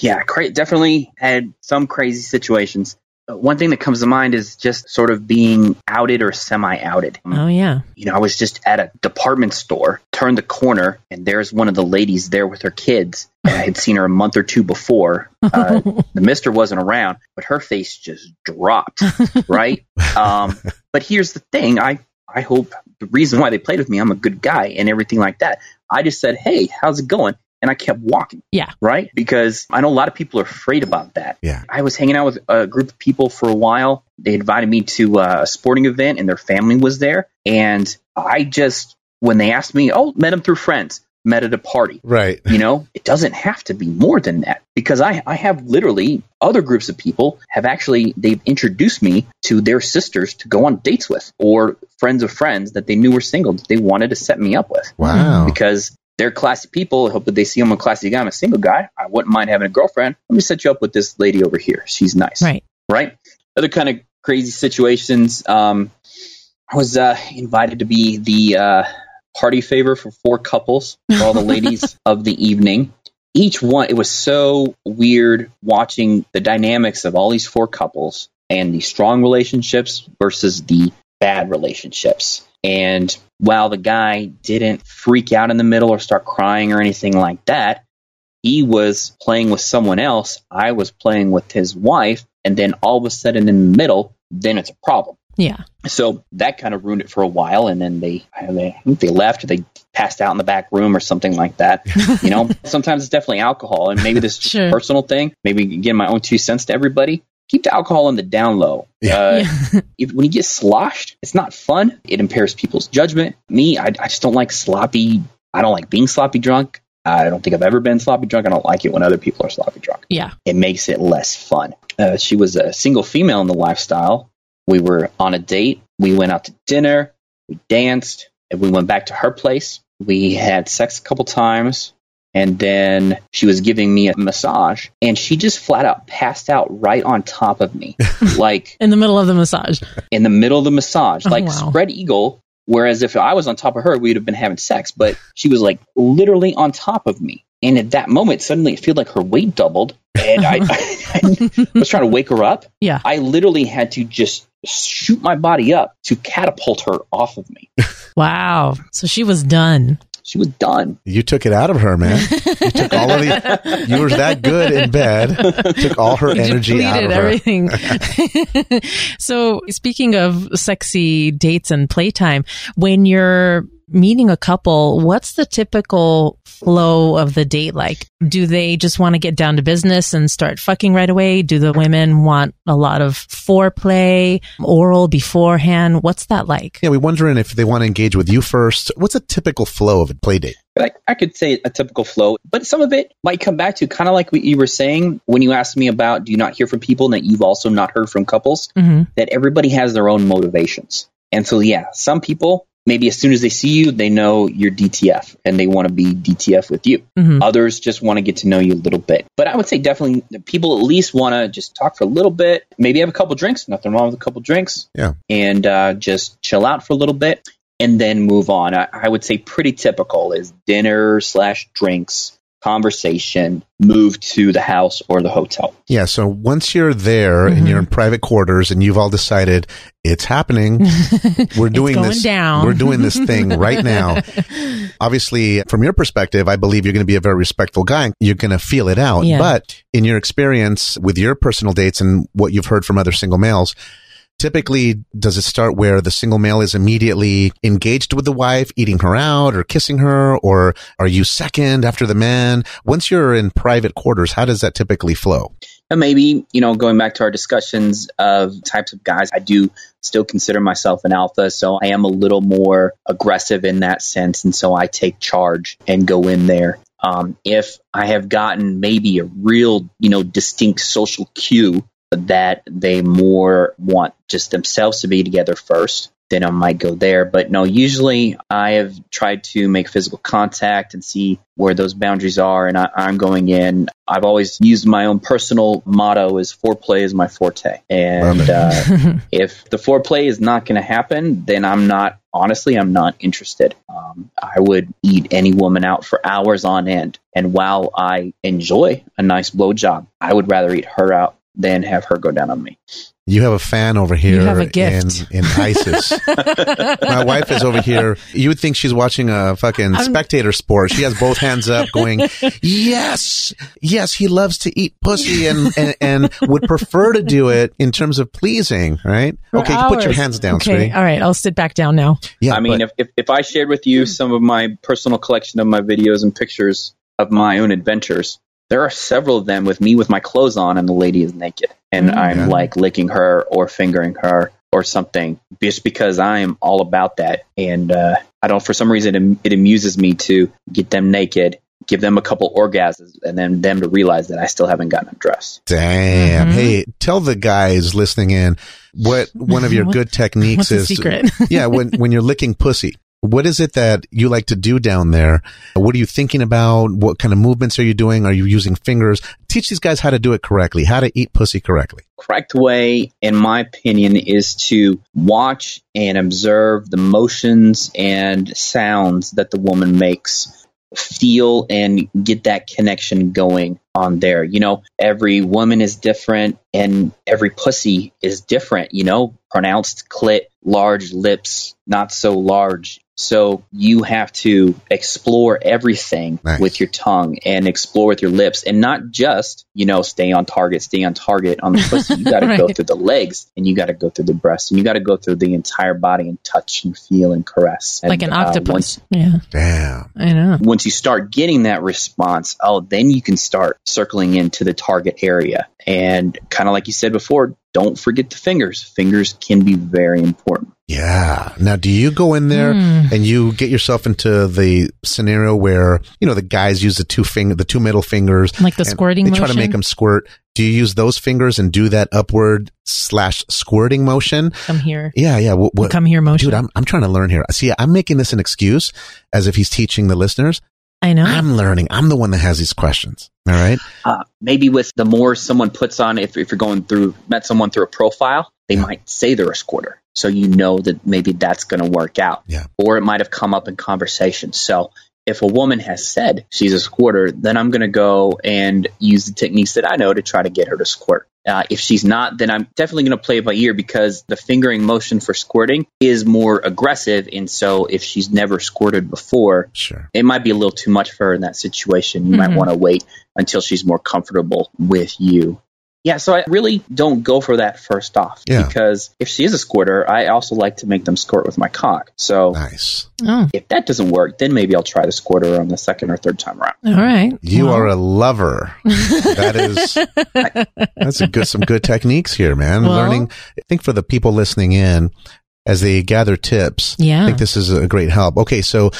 yeah, cra- definitely had some crazy situations. One thing that comes to mind is just sort of being outed or semi outed. oh yeah. You know, I was just at a department store, turned the corner, and there's one of the ladies there with her kids. I had seen her a month or two before. Uh, the mister wasn't around, but her face just dropped, right? Um, but here's the thing I, I hope the reason why they played with me, I'm a good guy and everything like that. I just said, hey, how's it going? And I kept walking. Yeah. Right? Because I know a lot of people are afraid about that. Yeah. I was hanging out with a group of people for a while. They invited me to uh, a sporting event and their family was there. And I just, when they asked me, oh, met them through friends, met at a party. right You know, it doesn't have to be more than that because I, I have literally other groups of people have actually, they've introduced me to their sisters to go on dates with or friends of friends that they knew were single that they wanted to set me up with wow because they're classy people. I hope that they see I'm a classy guy. I'm a single guy. I wouldn't mind having a girlfriend. Let me set you up with this lady over here. She's nice. Right. Right. Other kind of crazy situations. Um, I was uh, invited to be the uh, party favor for four couples for all the ladies of the evening. Each one, it was so weird watching the dynamics of all these four couples and the strong relationships versus the bad relationships. And while the guy didn't freak out in the middle or start crying or anything like that, he was playing with someone else. I was playing with his wife. And then all of a sudden in the middle, then it's a problem. Yeah. So that kind of ruined it for a while. And then they, they, they left or they passed out in the back room or something like that. You know, sometimes it's definitely alcohol. And maybe this is just a Sure. personal thing. Maybe give my own two cents to everybody. Keep the alcohol on the down low. Yeah. Uh, yeah. if, when you get sloshed, it's not fun. It impairs people's judgment. Me, I, I just don't like sloppy. I don't like being sloppy drunk. I don't think I've ever been sloppy drunk. I don't like it when other people are sloppy drunk. Yeah. It makes it less fun. Uh, she was a single female in the lifestyle. We were on a date. We went out to dinner. We danced. And we went back to her place. We had sex a couple times. And then she was giving me a massage. And she just flat out passed out right on top of me. like In the middle of the massage. in the middle of the massage, Oh, like wow. spread eagle. Whereas if I was on top of her, we'd have been having sex, but she was like literally on top of me. And at that moment, suddenly it felt like her weight doubled and I, I, was trying to wake her up. Yeah. I literally had to just shoot my body up to catapult her off of me. Wow. So she was done. She was done. You took it out of her, man. You took all of the. You were that good in bed. Took all her You energy out depleted of her. everything. so speaking of sexy dates and playtime, when you're meeting a couple, what's the typical flow of the date like? Do they just want to get down to business and start fucking right away? Do the women want a lot of foreplay, oral beforehand? What's that like? Yeah, we're wondering if they want to engage with you first. What's a typical flow of a play date? I, I could say a typical flow, but some of it might come back to kind of like what you were saying when you asked me about do you not hear from people and that you've also not heard from couples, hmm that everybody has their own motivations. And so, yeah, some people, maybe as soon as they see you, they know you're DTF and they want to be DTF with you. hmm Others just want to get to know you a little bit. But I would say definitely people at least want to just talk for a little bit, maybe have a couple drinks, nothing wrong with a couple drinks. Yeah. And uh, just chill out for a little bit and then move on. I, I would say pretty typical is dinner slash drinks, conversation, move to the house or the hotel. Yeah, so once you're there and Mhm. you're in private quarters and you've all decided it's happening, we're doing this down. we're doing this thing right now. Obviously, from your perspective, I believe you're going to be a very respectful guy. You're going to feel it out. Yeah. But in your experience with your personal dates and what you've heard from other single males, typically does it start where the single male is immediately engaged with the wife, eating her out or kissing her, or are you second after the man? Once you're in private quarters, how does that typically flow? And maybe, you know, going back to our discussions of types of guys, I do still consider myself an alpha. So I am a little more aggressive in that sense. And so I take charge and go in there. Um, if I have gotten maybe a real, you know, distinct social cue that they more want just themselves to be together first, then I might go there. But no, usually I have tried to make physical contact and see where those boundaries are, and I, I'm going in. I've always used my own personal motto: "Is foreplay is my forte." And uh, if the foreplay is not going to happen, then I'm not. Honestly, I'm not interested. Um, I would eat any woman out for hours on end, and while I enjoy a nice blowjob, I would rather eat her out than have her go down on me. You have a fan over here have a gift. in in Isis. My wife is over here. You would think she's watching a fucking I'm- spectator sport. She has both hands up going, yes, yes, he loves to eat pussy and, and, and would prefer to do it in terms of pleasing, right? For okay, put your hands down, okay. sweetie. All right. I'll sit back down now. Yeah, I mean, but- if, if, if I shared with you hmm. some of my personal collection of my videos and pictures of my own adventures, there are several of them with me with my clothes on and the lady is naked. And Mm. I'm Yeah. like licking her or fingering her or something just because I am all about that. And uh, I don't, for some reason, it, it amuses me to get them naked, give them a couple orgasms, and then them to realize that I still haven't gotten undressed. damn. Mhm. Hey, tell the guys listening in what one of your What- good techniques What's the is. secret? yeah, when when you're licking pussy, what is it that you like to do down there? What are you thinking about? What kind of movements are you doing? Are you using fingers? Teach these guys how to do it correctly, how to eat pussy correctly. correct way, in my opinion, is to watch and observe the motions and sounds that the woman makes, feel and get that connection going on there. You know, every woman is different and every pussy is different, you know, pronounced clit, large lips, not so large. So you have to explore everything Nice. with your tongue and explore with your lips and not just, you know, stay on target, stay on target on the pussy. You got to go through the legs and you got to go through the breasts and you got to go through the entire body and touch and feel and caress. And, like an uh, octopus. once, yeah. Damn. I know. once you start getting that response, oh, then you can start circling into the target area. And kind of like you said before, don't forget the fingers. Fingers can be very important. Yeah. Now, do you go in there Hmm. and you get yourself into the scenario where you know the guys use the two finger, the two middle fingers, Like the squirting They try to make them squirt. Do you use those fingers and do that upward slash squirting motion? Come here. Yeah, yeah. What, what, Come here motion. dude, I'm I'm trying to learn here. See, I'm making this an excuse as if he's teaching the listeners. I know. I'm learning. I'm the one that has these questions. All right. Uh, maybe with the more someone puts on, if, if you're going through, met someone through a profile, they might say they're a squirter. So you know that maybe that's going to work out. Yeah. Or it might have come up in conversation. So if a woman has said she's a squirter, then I'm going to go and use the techniques that I know to try to get her to squirt. Uh, if she's not, then I'm definitely going to play it by ear because the fingering motion for squirting is more aggressive. And so if she's never squirted before, Sure. it might be a little too much for her in that situation. You Mhm. might want to wait until she's more comfortable with you. Yeah, so I really don't go for that first off Yeah. because if she is a squirter, I also like to make them squirt with my cock. So Nice. Oh, if that doesn't work, then maybe I'll try the squirter on the second or third time around. all right. You Well, are a lover. That is that's a good some good techniques here, man. Well- Learning. I think for the people listening in as they gather tips, Yeah. I think this is a great help. Okay, so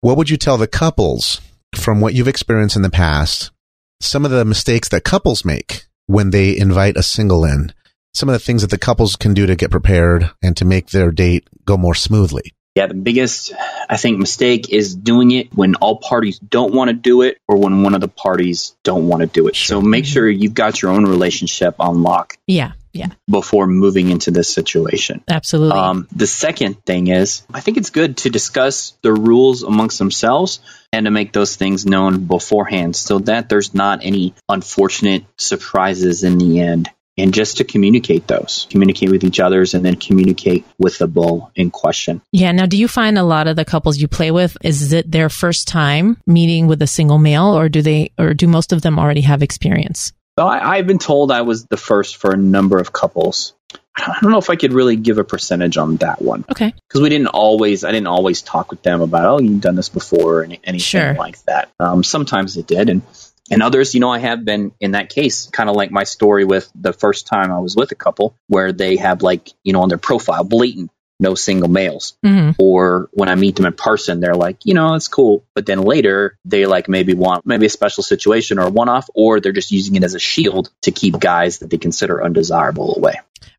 what would you tell the couples from what you've experienced in the past? Some of the mistakes that couples make when they invite a single in. Some of the things that the couples can do to get prepared and to make their date go more smoothly. Yeah, the biggest, I think, mistake is doing it when all parties don't want to do it or when one of the parties don't want to do it. So make sure you've got your own relationship on lock Yeah. Yeah. before moving into this situation. Absolutely. Um, the second thing is, I think it's good to discuss the rules amongst themselves and to make those things known beforehand so that there's not any unfortunate surprises in the end. And just to communicate those, communicate with each others and then communicate with the bull in question. yeah. Now, do you find a lot of the couples you play with, is it their first time meeting with a single male or do they, or do most of them already have experience? So I, I've been told I was the first for a number of couples. I don't know if I could really give a percentage on that one Okay. because we didn't always, I didn't always talk with them about, oh, you've done this before or any, anything Sure. like that. Um, sometimes it did, and and others, you know, I have been in that case, kind of like my story with the first time I was with a couple where they have like, you know, on their profile, blatant no single males. hmm Or when I meet them in person, they're like, you know, it's cool. But then later, they like maybe want maybe a special situation or a one off, or they're just using it as a shield to keep guys that they consider undesirable away.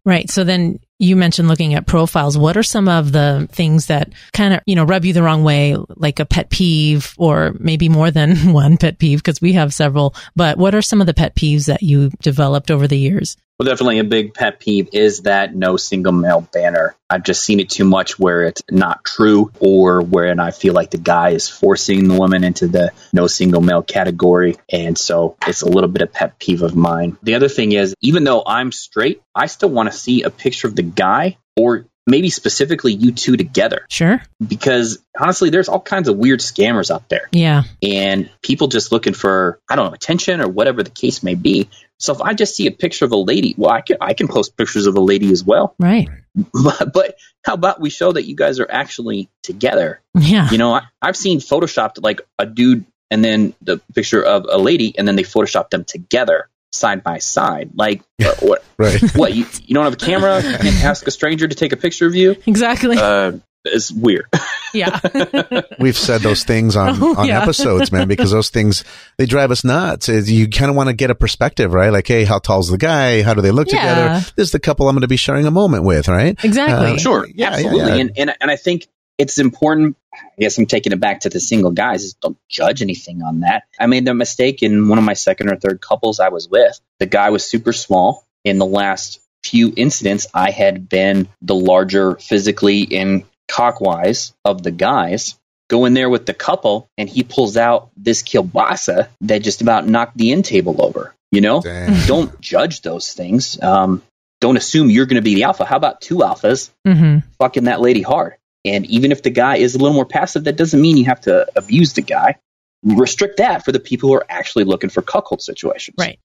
Right. So then you mentioned looking at profiles. What are some of the things that kind of, you know, rub you the wrong way, like a pet peeve or maybe more than one pet peeve because we have several, but what are some of the pet peeves that you developed over the years? Well, definitely a big pet peeve is that no single male banner. I've just seen it too much where it's not true or wherein I feel like the guy is forcing the woman into the no single male category. And so it's a little bit of pet peeve of mine. The other thing is, even though I'm straight, I still want to see a picture of the guy or maybe specifically you two together Sure. because honestly, there's all kinds of weird scammers out there Yeah. and people just looking for I don't know attention or whatever the case may be. So if I just see a picture of a lady, well, I can I can post pictures of a lady as well. Right. But, but how about we show that you guys are actually together? Yeah. You know, I, I've seen photoshopped like a dude and then the picture of a lady, and then they photoshopped them together side by side. Like what? What? Right. what you, you don't have a camera and ask a stranger to take a picture of you? Exactly. Uh, it's weird. yeah. We've said those things on, Oh, on yeah. episodes, man, because those things, they drive us nuts. Is You kind of want to get a perspective, right? Like, hey, how tall's the guy? How do they look Yeah. together? This is the couple I'm going to be sharing a moment with, right? exactly. Uh, Sure, Yeah, yeah, absolutely, yeah. And, and and I think it's important. I guess I'm taking it back to the single guys. Is don't judge anything on that. I made the mistake in one of my second or third couples I was with. The guy was super small. In the last few incidents, I had been the larger physically and cockwise of the guys. Go in there with the couple, and he pulls out this kielbasa that just about knocked the end table over. You know, Damn. don't judge those things. Um, don't assume you're going to be the alpha. How about two alphas hmm fucking that lady hard? And even if the guy is a little more passive, that doesn't mean you have to abuse the guy. Restrict that for the people who are actually looking for cuckold situations. Right.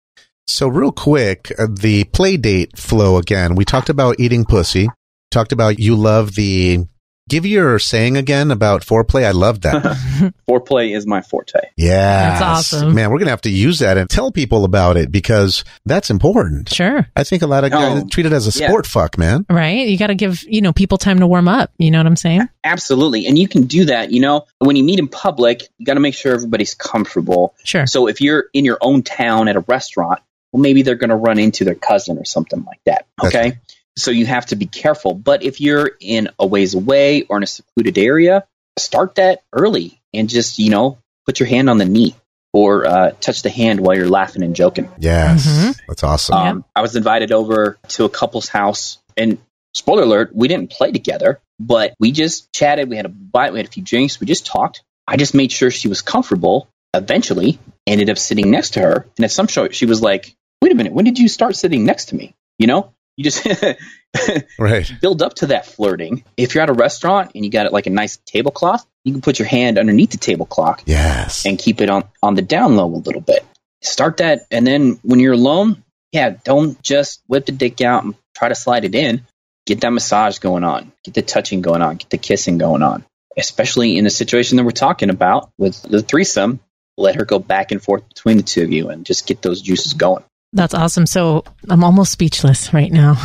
So real quick, uh, the play date flow again. We talked about eating pussy. Talked about you love the give your saying again about foreplay. I love that. Foreplay is my forte. Yeah. That's awesome. Man, we're going to have to use that and tell people about it because that's important. Sure. I think a lot of guys Oh, treat it as a yeah. sport fuck, man. Right. You got to give, you know, people time to warm up. You know what I'm saying? Absolutely. And you can do that. You know, when you meet in public, you got to make sure everybody's comfortable. Sure. So if you're in your own town at a restaurant, well, maybe they're going to run into their cousin or something like that. That's Okay. So you have to be careful. But if you're in a ways away or in a secluded area, start that early and just, you know, put your hand on the knee or uh, touch the hand while you're laughing and joking. Yes. Mhm. That's awesome. Yeah. Um, I was invited over to a couple's house, and spoiler alert, we didn't play together, but we just chatted. We had a bite, we had a few drinks, we just talked. I just made sure she was comfortable. Eventually, ended up sitting next to her, and at some show, she was like, "Wait a minute, when did you start sitting next to me?" You know, you just right. build up to that flirting. If you're at a restaurant and you got it like a nice tablecloth, you can put your hand underneath the tablecloth Yes. and keep it on on the down low a little bit. Start that, and then when you're alone, yeah, don't just whip the dick out and try to slide it in. Get that massage going on, get the touching going on, get the kissing going on. Especially in the situation that we're talking about with the threesome, let her go back and forth between the two of you and just get those juices going. That's awesome. So I'm almost speechless right now.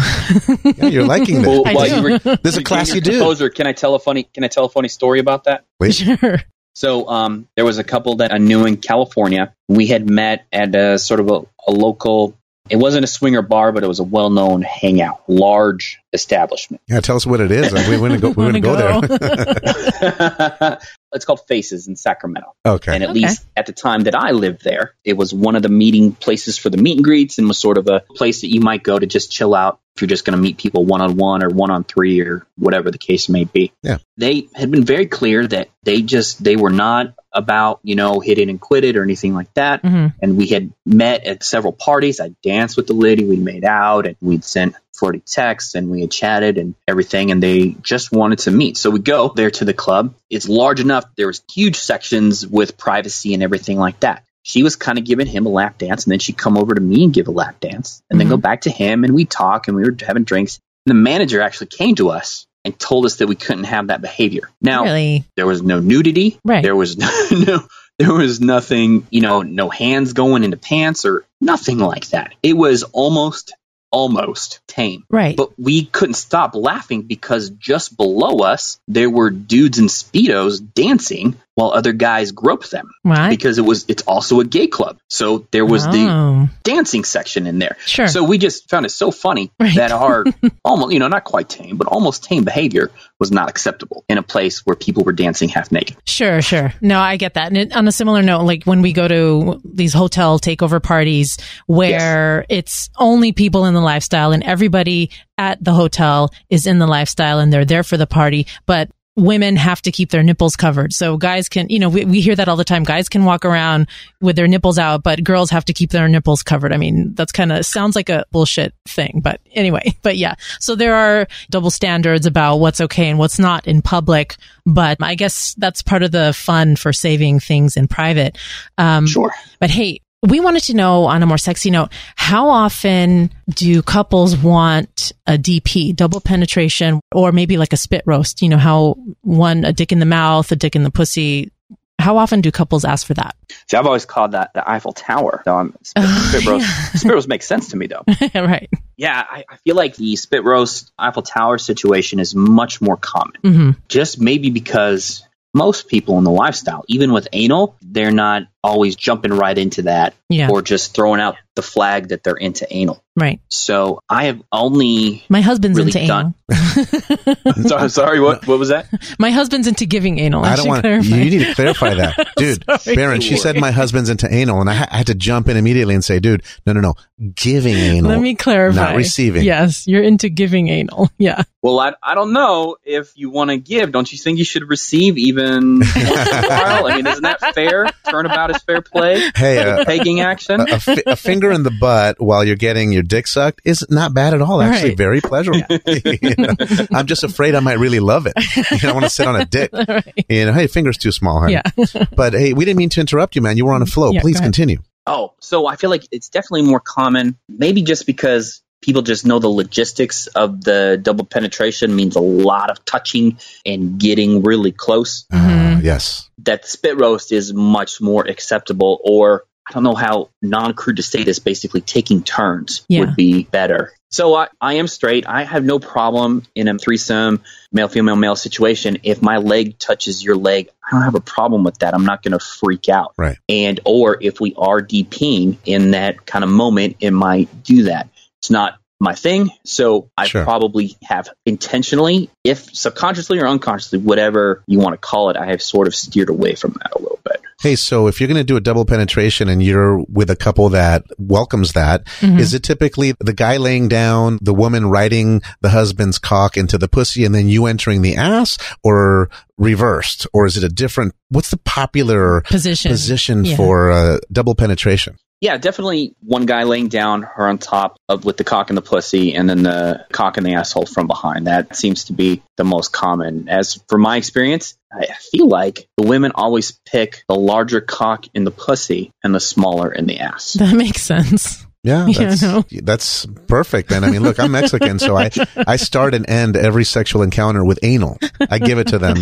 Yeah, you're liking this. Well, I you were This is a being classy your dude. composer, can I tell a funny? Can I tell a funny story about that? Wait. sure. So um, there was a couple that I knew in California. We had met at a sort of a, a local. It wasn't a swinger bar, but it was a well-known hangout, large establishment. Yeah, tell us what it is. We want to go. We want to Wanna go there. it's called Faces in Sacramento. okay. And at Okay. least at the time that I lived there, it was one of the meeting places for the meet and greets and was sort of a place that you might go to just chill out if you're just going to meet people one on one or one on three or whatever the case may be. Yeah. They had been very clear that they just, they were not about, you know, hit it and quit it or anything like that. hmm And we had met at several parties. I danced with the lady. We made out and we'd sent flirty texts and we had chatted and everything. And they just wanted to meet. So we go there to the club. It's large enough. There was huge sections with privacy and everything like that. She was kind of giving him a lap dance and then she'd come over to me and give a lap dance and then go mm-hmm. back to him and we'd talk and we were having drinks. And the manager actually came to us and told us that we couldn't have that behavior. Now, Really? there was no nudity. Right. There was no, no there was nothing, you know, no hands going into pants or nothing like that. It was almost almost tame. Right. But we couldn't stop laughing because just below us there were dudes in speedos dancing while other guys groped them right. because it was it's also a gay club. So there was the Oh, dancing section in there. sure. So we just found it so funny Right. that our almost, you know, not quite tame, but almost tame behavior was not acceptable in a place where people were dancing half naked. Sure, sure. No, I get that. And on a similar note, like when we go to these hotel takeover parties where it's only people in the lifestyle and everybody at the hotel is in the lifestyle and they're there for the party, but women have to keep their nipples covered. So guys can, you know, we, we hear that all the time. Guys can walk around with their nipples out, but girls have to keep their nipples covered. I mean, that's kind of sounds like a bullshit thing, but anyway, but yeah. So there are double standards about what's okay and what's not in public, but I guess that's part of the fun for saving things in private. Um, Sure. but hey, we wanted to know on a more sexy note, how often do couples want a DP, double penetration, or maybe like a spit roast? You know, how one, a dick in the mouth, a dick in the pussy. How often do couples ask for that? See, I've always called that the Eiffel Tower. So I'm, spit, Oh, spit roast. yeah. Spit roast makes sense to me though. right. Yeah, I, I feel like the spit roast Eiffel Tower situation is much more common. hmm Just maybe because most people in the lifestyle, even with anal, they're not always jumping right into that Yeah. or just throwing out the flag that they're into anal. Right. So I have only. My husband's Really into done. anal. sorry, sorry, what what was that? My husband's into giving anal. I should don't want. clarify. You need to clarify that, dude. Sorry. Baron, she said my husband's into anal, and I, ha- I had to jump in immediately and say, dude, no, no, no, giving anal. Let me clarify. not receiving. Yes, you're into giving anal. Yeah. Well, I, I don't know if you want to give. Don't you think you should receive even once in a while? I mean, isn't that fair? Turnabout is fair play. Hey, uh, Pegging action. a, fi- a finger in the butt while you're getting your dick sucked is not bad at all. Actually, Right. very pleasurable. You know, I'm just afraid I might really love it. You know, I want to sit on a dick. right. You know, hey, finger's too small, honey. Yeah. But hey, we didn't mean to interrupt you, man. You were on a flow. Yeah, Please continue. Oh, so I feel like it's definitely more common. Maybe just because people just know the logistics of the double penetration means a lot of touching and getting really close. Uh, Mhm. yes. That spit roast is much more acceptable, or I don't know how non crude to say this. Basically, taking turns Yeah. would be better. So I, I am straight. I have no problem in a threesome, male, female, male situation. If my leg touches your leg, I don't have a problem with that. I'm not going to freak out. Right. And or if we are DPing in that kind of moment, it might do that. It's not my thing. So I Sure. probably have intentionally, if subconsciously or unconsciously, whatever you want to call it, I have sort of steered away from that a little bit. Hey, so if you're going to do a double penetration and you're with a couple that welcomes that, is Mhm. it typically the guy laying down, the woman riding the husband's cock into the pussy, and then you entering the ass, or reversed, or is it a different? What's the popular Position. position Yeah. for uh, double penetration? Yeah, definitely one guy laying down, her on top of with the cock and the pussy, and then the cock and the asshole from behind. That seems to be the most common. As for my experience, I feel like the women always pick the larger cock in the pussy and the smaller in the ass. That makes sense. Yeah, Yeah, that's, no. that's perfect. And I mean, look, I'm Mexican, so I, I start and end every sexual encounter with anal. I give it to them.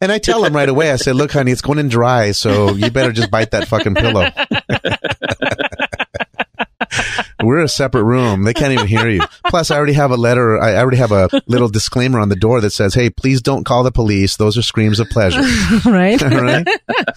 And I tell them right away, I say, look, honey, it's going in dry, so you better just bite that fucking pillow. We're in a separate room. They can't even hear you. Plus, I already have a letter. I already have a little disclaimer on the door that says, hey, please don't call the police. Those are screams of pleasure. right? All right?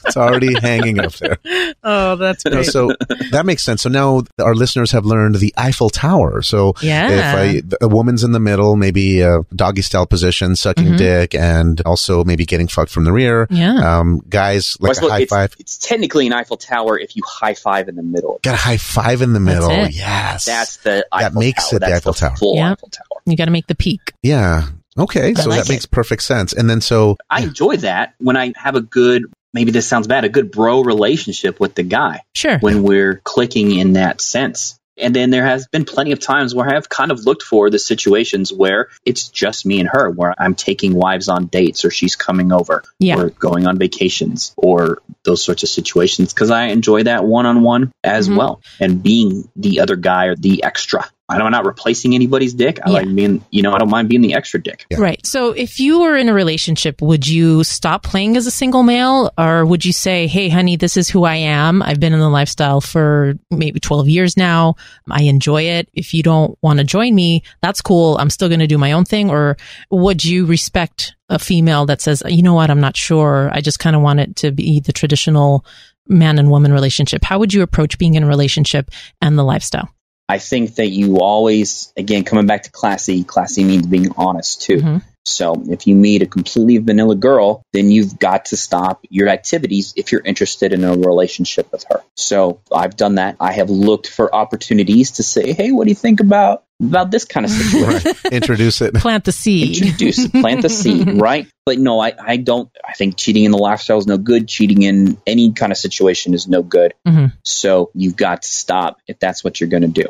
It's already hanging up there. oh, that's No, great. so that makes sense. So now our listeners have learned the Eiffel Tower. So Yeah. if a, a woman's in the middle, maybe a doggy style position, sucking Mhm. dick, and also maybe getting fucked from the rear. yeah. Um, guys like Well, a high it's, five. it's technically an Eiffel Tower if you high five in the middle. Got a high five in the middle. it. Yes. That's the Eiffel makes Tower. it the That's Eiffel Tower. Full Yeah. Eiffel Tower. you got to make the peak. yeah. Okay. So like that it. makes perfect sense. And then so I enjoy that when I have a good, maybe this sounds bad, a good bro relationship with the guy Sure. when we're clicking in that sense. And then there has been plenty of times where I have kind of looked for the situations where it's just me and her, where I'm taking wives on dates or she's coming over Yeah. or going on vacations or those sorts of situations because I enjoy that one on one as Mhm. well and being the other guy or the extra. I'm not replacing anybody's dick. I Yeah. like being, you know, I don't mind being the extra dick. Yeah. Right. So if you were in a relationship, would you stop playing as a single male or would you say, Hey, honey, this is who I am. I've been in the lifestyle for maybe 12 years now. I enjoy it. If you don't want to join me, that's cool. I'm still going to do my own thing. Or would you respect a female that says, you know what? I'm not sure. I just kind of want it to be the traditional man and woman relationship. How would you approach being in a relationship and the lifestyle? I think that you always, again, coming back to classy, classy means being honest too. Mhm. So if you meet a completely vanilla girl, then you've got to stop your activities if you're interested in a relationship with her. So I've done that. I have looked for opportunities to say, hey, what do you think about about this kind of situation? right, introduce it. Plant the seed. Introduce, it. plant the seed, right? But no, I, I don't. I think cheating in the lifestyle is no good. Cheating in any kind of situation is no good. Mhm. So you've got to stop if that's what you're going to do.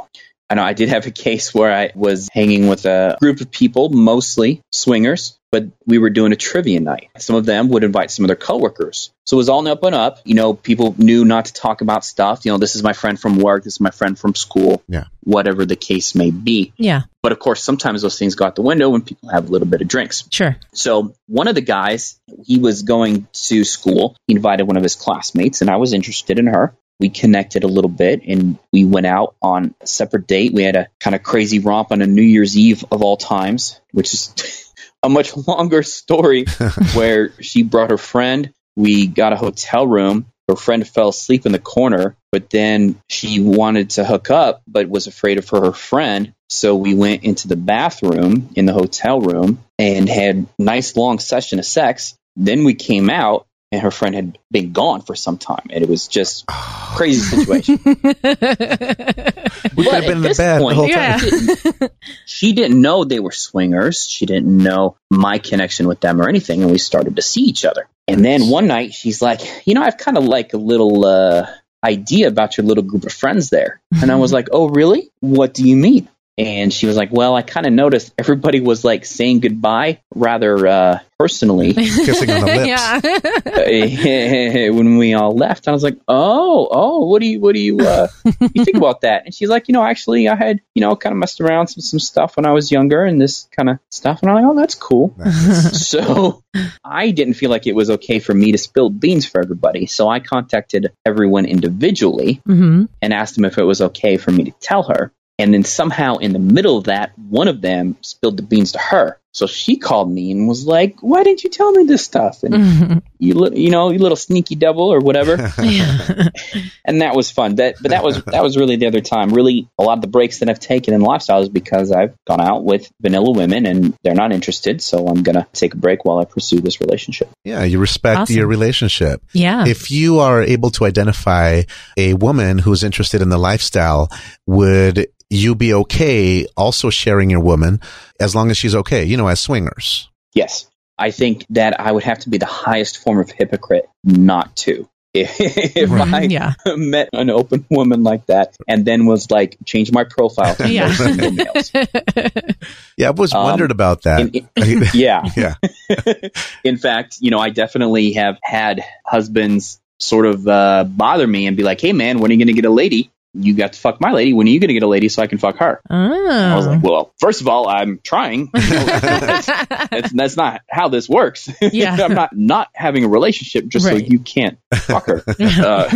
I know I did have a case where I was hanging with a group of people, mostly swingers, but we were doing a trivia night. Some of them would invite some of their coworkers. So it was all up and up. You know, people knew not to talk about stuff. You know, this is my friend from work, this is my friend from school, Yeah. whatever the case may be. Yeah, But of course, sometimes those things go out the window when people have a little bit of drinks. sure. So one of the guys, he was going to school. He invited one of his classmates, and I was interested in her. We connected a little bit, and we went out on a separate date. We had a kind of crazy romp on a New Year's Eve of all times, which is a much longer story. where she brought her friend. We got a hotel room. Her friend fell asleep in the corner, but then she wanted to hook up, but was afraid of her friend. So we went into the bathroom in the hotel room and had a nice long session of sex. Then we came out and her friend had been gone for some time. And it was just crazy situation. We could have been in the this bed the whole Yeah. time. she didn't know they were swingers. She didn't know my connection with them or anything. And we started to see each other. And then one night she's like, you know, I've kind of like a little uh, idea about your little group of friends there. And I was like, oh, really? What do you mean? And she was like, well, I kind of noticed everybody was like saying goodbye rather uh, personally Kissing on the lips. Yeah. when we all left. I was like, oh, oh, what do you, what do you, uh, you think about that? And she's like, you know, actually, I had, you know, kind of messed around some some stuff when I was younger and this kind of stuff. And I'm like, oh, that's cool. so I didn't feel like it was okay for me to spill beans for everybody. So I contacted everyone individually hmm and asked them if it was okay for me to tell her. And then somehow in the middle of that, one of them spilled the beans to her. So she called me and was like, "Why didn't you tell me this stuff?" And you, li- you know, you little sneaky devil or whatever. Yeah. and that was fun. That, but that was that was really the other time. Really, a lot of the breaks that I've taken in lifestyle is because I've gone out with vanilla women and they're not interested. So I'm gonna take a break while I pursue this relationship. Yeah, you respect Awesome. your relationship. yeah. If you are able to identify a woman who's interested in the lifestyle, would you be okay also sharing your woman as long as she's okay, you know, as swingers? Yes, I think that I would have to be the highest form of hypocrite not to. If Right, I yeah. met an open woman like that and then was like, change my profile to Yeah. no single males. Yeah, I was always Um, wondered about that. In- in- yeah. yeah. In fact, you know, I definitely have had husbands sort of uh, bother me and be like, hey, man, when are you going to get a lady? You got to fuck my lady. When are you going to get a lady so I can fuck her? I was oh. like, well, first of all, I'm trying. That's, that's, that's not how this works. Yeah. I'm not not having a relationship just so you can't fuck her. Uh,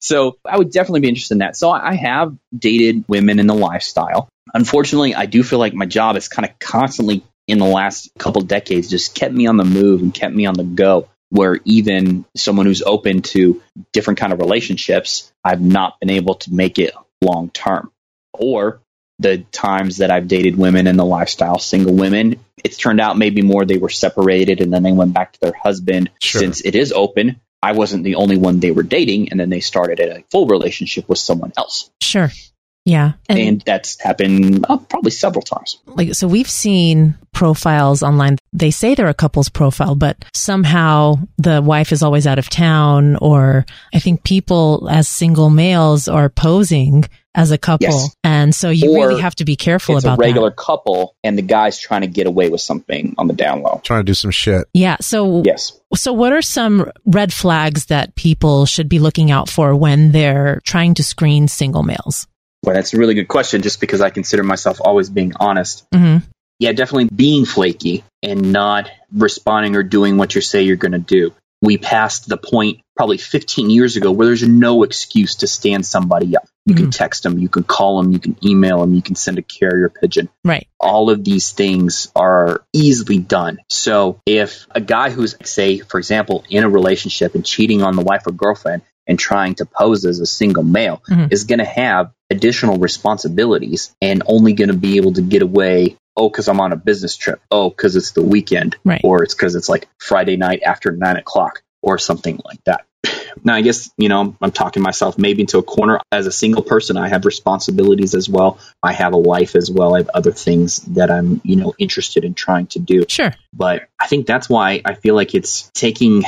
so I would definitely be interested in that. So I I have dated women in the lifestyle. Unfortunately, I do feel like my job is kind of constantly in the last couple decades just kept me on the move and kept me on the go. Where even someone who's open to different kind of relationships, I've not been able to make it long term. Or the times that I've dated women in the lifestyle, single women, it's turned out maybe more they were separated and then they went back to their husband Sure. since it is open. I wasn't the only one they were dating, and then they started a full relationship with someone else. Sure. Yeah. And, And, that's happened uh, probably several times. like, so we've seen profiles online. They say they're a couple's profile, but somehow the wife is always out of town, or I think people as single males are posing as a couple. Yes. And so you Or really have to be careful it's about a regular that. couple, and the guy's trying to get away with something on the down low. Trying to do some shit. Yeah. So, Yes. so what are some red flags that people should be looking out for when they're trying to screen single males? Well, that's a really good question, just because I consider myself always being honest. hmm yeah, definitely being flaky and not responding or doing what you say you're going to do. We passed the point probably 15 years ago where there's no excuse to stand somebody up. You can text them, you can call them, you can email them, you can send a carrier pigeon. Right. All of these things are easily done. So if a guy who's, say, for example, in a relationship and cheating on the wife or girlfriend and trying to pose as a single male Mhm. is going to have additional responsibilities and only going to be able to get away oh because i'm on a business trip oh because it's the weekend Right. or it's because it's like friday night after nine o'clock or something like that now i guess you know i'm talking myself maybe into a corner as a single person i have responsibilities as well i have a life as well i have other things that i'm you know interested in trying to do Sure. but I think that's why I feel like it's taking,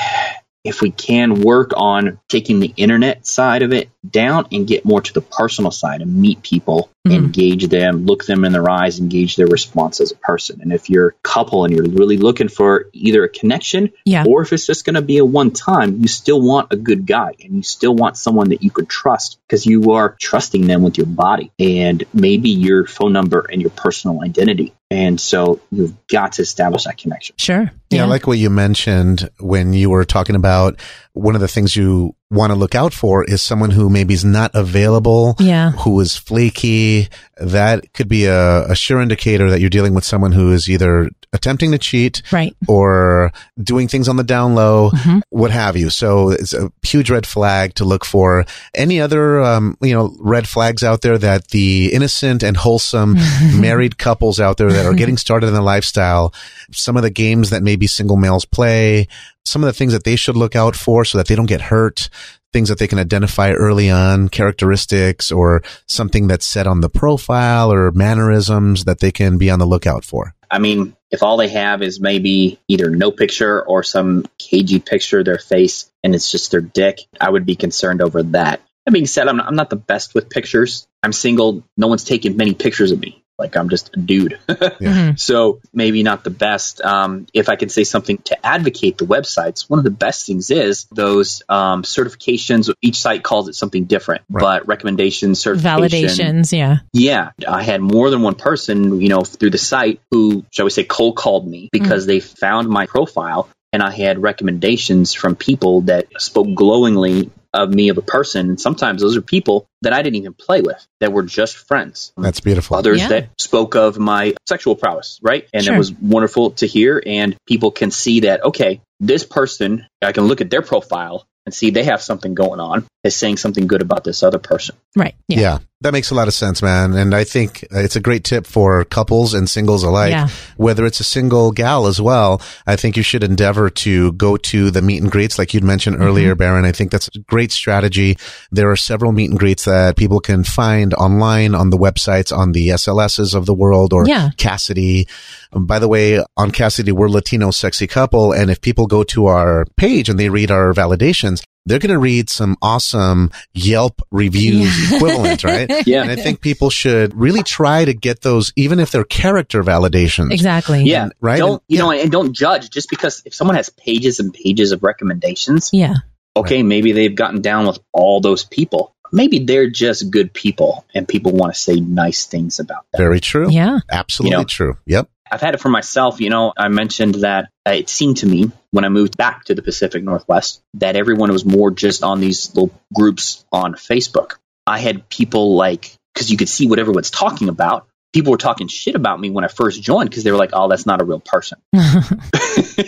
if we can work on taking the internet side of it down and get more to the personal side and meet people, Mhm. engage them, look them in their eyes, engage their response as a person. And if you're a couple and you're really looking for either a connection Yeah. or if it's just going to be a one time, you still want a good guy and you still want someone that you could trust because you are trusting them with your body and maybe your phone number and your personal identity. And so you've got to establish that connection. Sure. Yeah, I like what you mentioned when you were talking about one of the things you want to look out for is someone who maybe is not available, Yeah. who is flaky. That could be a, a sure indicator that you're dealing with someone who is either attempting to cheat Right. or doing things on the down low, Mhm. what have you. So it's a huge red flag to look for. Any other, um, you know, red flags out there that the innocent and wholesome married couples out there that are getting started in the lifestyle, some of the games that maybe single males play, some of the things that they should look out for so that they don't get hurt, things that they can identify early on, characteristics or something that's said on the profile or mannerisms that they can be on the lookout for. I mean, if all they have is maybe either no picture or some cagey picture of their face and it's just their dick, I would be concerned over that. That being said, I'm not, I'm not the best with pictures. I'm single. No one's taken many pictures of me. Like I'm just a dude. Mhm. So maybe not the best. Um, if I can say something to advocate the websites, one of the best things is those um, certifications. Each site calls it something different, Right. but recommendations, certification, Validations. Yeah. yeah, I had more than one person, you know, through the site who, shall we say, cold called me because they found my profile and I had recommendations from people that spoke glowingly of me of a person. And sometimes those are people that I didn't even play with, that were just friends. That's beautiful. Others Yeah. that spoke of my sexual prowess, right? And Sure. it was wonderful to hear. And people can see that, okay, this person, I can look at their profile and see they have something going on, is saying something good about this other person. Right. Yeah. Yeah. that makes a lot of sense, man. And I think uh, it's a great tip for couples and singles alike. Yeah. Whether it's a single gal as well, I think you should endeavor to go to the meet and greets like you'd mentioned Mm-hmm. earlier, Baron. I think that's a great strategy. There are several meet and greets that people can find online on the websites, on the SLSs of the world or Yeah. SDC. By the way, on SDC, we're Latino sexy couple. And if people go to our page and they read our validations, they're going to read some awesome Yelp reviews Yeah. equivalent, right? Yeah. And I think people should really try to get those, even if they're character validations. Exactly. Yeah. right? Don't, And- you know, and don't judge just because if someone has pages and pages of recommendations, Yeah. okay, maybe they've gotten down with all those people. Maybe they're just good people and people want to say nice things about them. Very true. Yeah. Absolutely You know, true. Yep. I've had it for myself. You know, I mentioned that it seemed to me when I moved back to the Pacific Northwest that everyone was more just on these little groups on Facebook. I had people like, because you could see what everyone's talking about. People were talking shit about me when I first joined because they were like, oh, that's not a real person.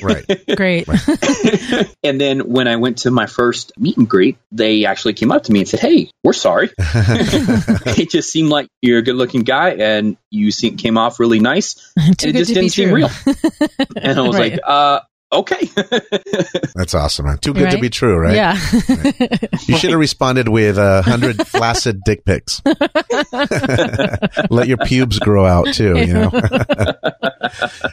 Right. Great. and then when I went to my first meet and greet, they actually came up to me and said, hey, we're sorry. it just seemed like you're a good looking guy and you seem, came off really nice. Too and it just to didn't seem true. real. And I was Right. like, uh, okay. That's awesome, man. Too good to be true, right? Yeah. You should have responded with a hundred flaccid dick pics. Let your pubes grow out too, you know?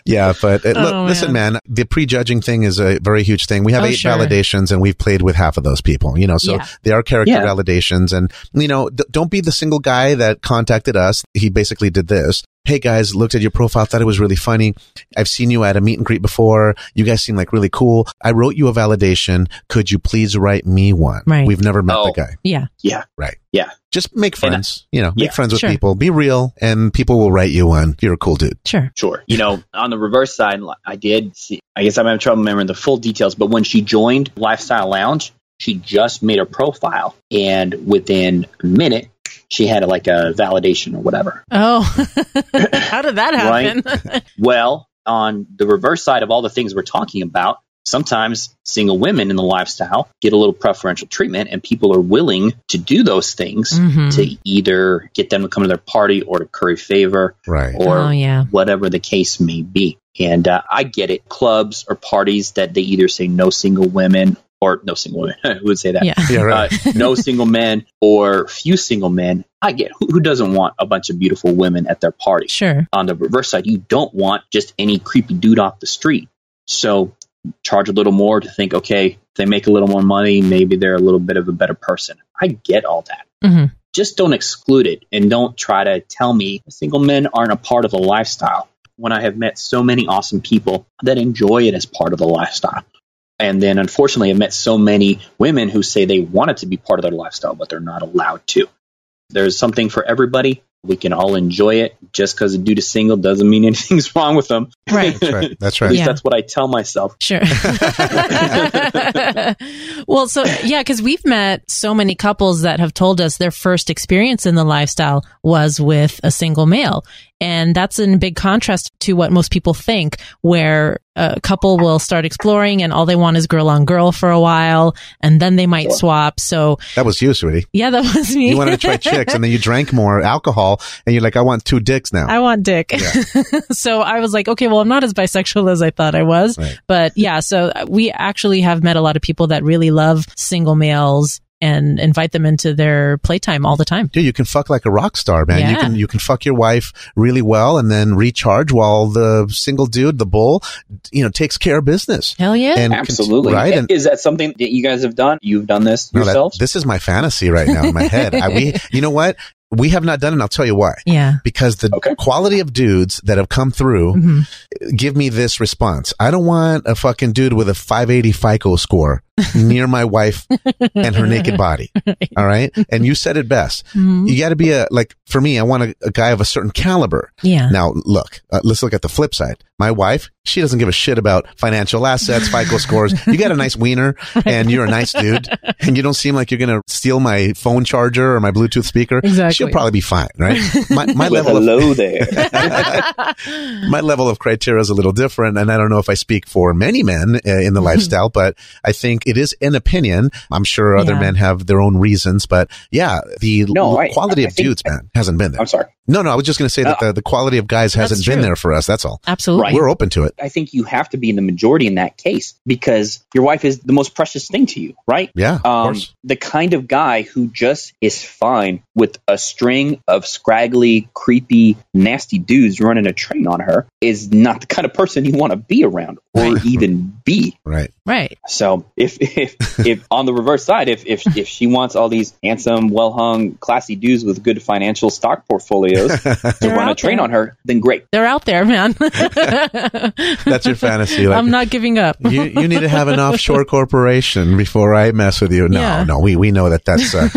yeah, but uh, look, Oh, listen, man. man, the prejudging thing is a very huge thing. We have Oh, eight sure. validations and we've played with half of those people, you know, so Yeah. they are character Yeah. validations. And, you know, d- don't be the single guy that contacted us. He basically did this. Hey guys, looked at your profile, thought it was really funny. I've seen you at a meet and greet before. You guys seem like really cool. I wrote you a validation. Could you please write me one? Right. We've never met Oh. the guy. yeah. yeah. Right. Yeah. Just make And, friends. you know, make yeah, friends with sure. people. Be real, and people will write you one. You're a cool dude. Sure. Sure. You know, on the reverse side, I did see, I guess I'm having trouble remembering the full details, but when she joined Lifestyle Lounge, she just made a profile and within a minute, she had like a validation or whatever. Oh, how did that happen? Well, on the reverse side of all the things we're talking about, sometimes single women in the lifestyle get a little preferential treatment and people are willing to do those things Mhm. to either get them to come to their party or to curry favor Right. or oh, yeah. whatever the case may be. And uh, I get it. Clubs or parties that they either say no single women or no single women. Who would say that? Yeah. yeah, right. Uh, no single men or few single men. I get who, who doesn't want a bunch of beautiful women at their party. Sure. On the reverse side, you don't want just any creepy dude off the street. So charge a little more to think, okay, they make a little more money, maybe they're a little bit of a better person. I get all that Mm-hmm. just don't exclude it and don't try to tell me single men aren't a part of the lifestyle when I have met so many awesome people that enjoy it as part of the lifestyle. And then unfortunately, I've met so many women who say they want it to be part of their lifestyle, but they're not allowed to. There's something for everybody. We can all enjoy it. Just because a dude is single doesn't mean anything's wrong with them. Right. That's right. That's At right. least Yeah. that's what I tell myself. Sure. well, so yeah, because we've met so many couples that have told us their first experience in the lifestyle was with a single male. And that's in big contrast to what most people think, where a couple will start exploring and all they want is girl on girl for a while, and then they might Sure. swap. So That was you, sweetie. yeah, that was me. You wanted to try chicks, and then you drank more alcohol, and you're like, I want two dicks now. I want dick. so I was like, okay, well, I'm not as bisexual as I thought I was. Right. But yeah, so we actually have met a lot of people that really love single males and invite them into their playtime all the time. Dude, you can fuck like a rock star, man. Yeah. You can you can fuck your wife really well, and then recharge while the single dude, the bull, you know, takes care of business. Hell yeah. And cont- Absolutely. right? And Is that something that you guys have done? You've done this No, that- this is my fantasy right now in my head. I, we, you know what? We have not done it. and I'll tell you why. yeah. Because the Okay. quality of dudes that have come through hmm give me this response. I don't want a fucking dude with a 580 FICO score near my wife and her naked body. All right. And you said it best. Mhm. You got to be a, like, for me, I want a, a guy of a certain caliber. Yeah. Now, look, uh, let's look at the flip side. My wife, she doesn't give a shit about financial assets, FICO scores. You got a nice wiener and you're a nice dude and you don't seem like you're going to steal my phone charger or my Bluetooth speaker. Exactly. She'll probably be fine, right? My, my Well, level of, there. my level of criteria is a little different. And I don't know if I speak for many men uh, in the lifestyle, but I think it is an opinion. I'm sure other Yeah. men have their own reasons, but yeah, the No, l- I- quality I of think- dudes, man, hasn't been there. I'm sorry. No, no, I was just going to say that Uh, the, the quality of guys hasn't That's been there for us. That's all. Absolutely. Right. We're open to it. I think you have to be in the majority in that case because your wife is the most precious thing to you, right? Yeah, of Um, course. the kind of guy who just is fine with a string of scraggly, creepy, nasty dudes running a train on her is not the kind of person you want to be around or even be. Right. Right. So if if if on the reverse side, if if if she wants all these handsome, well hung, classy dudes with good financial stock portfolios to run a train there. on her, then great. They're out there, man. That's your fantasy. Like, I'm not giving up. you, you need to have an offshore corporation before I mess with you. No, Yeah. no, we, we know that that's, uh,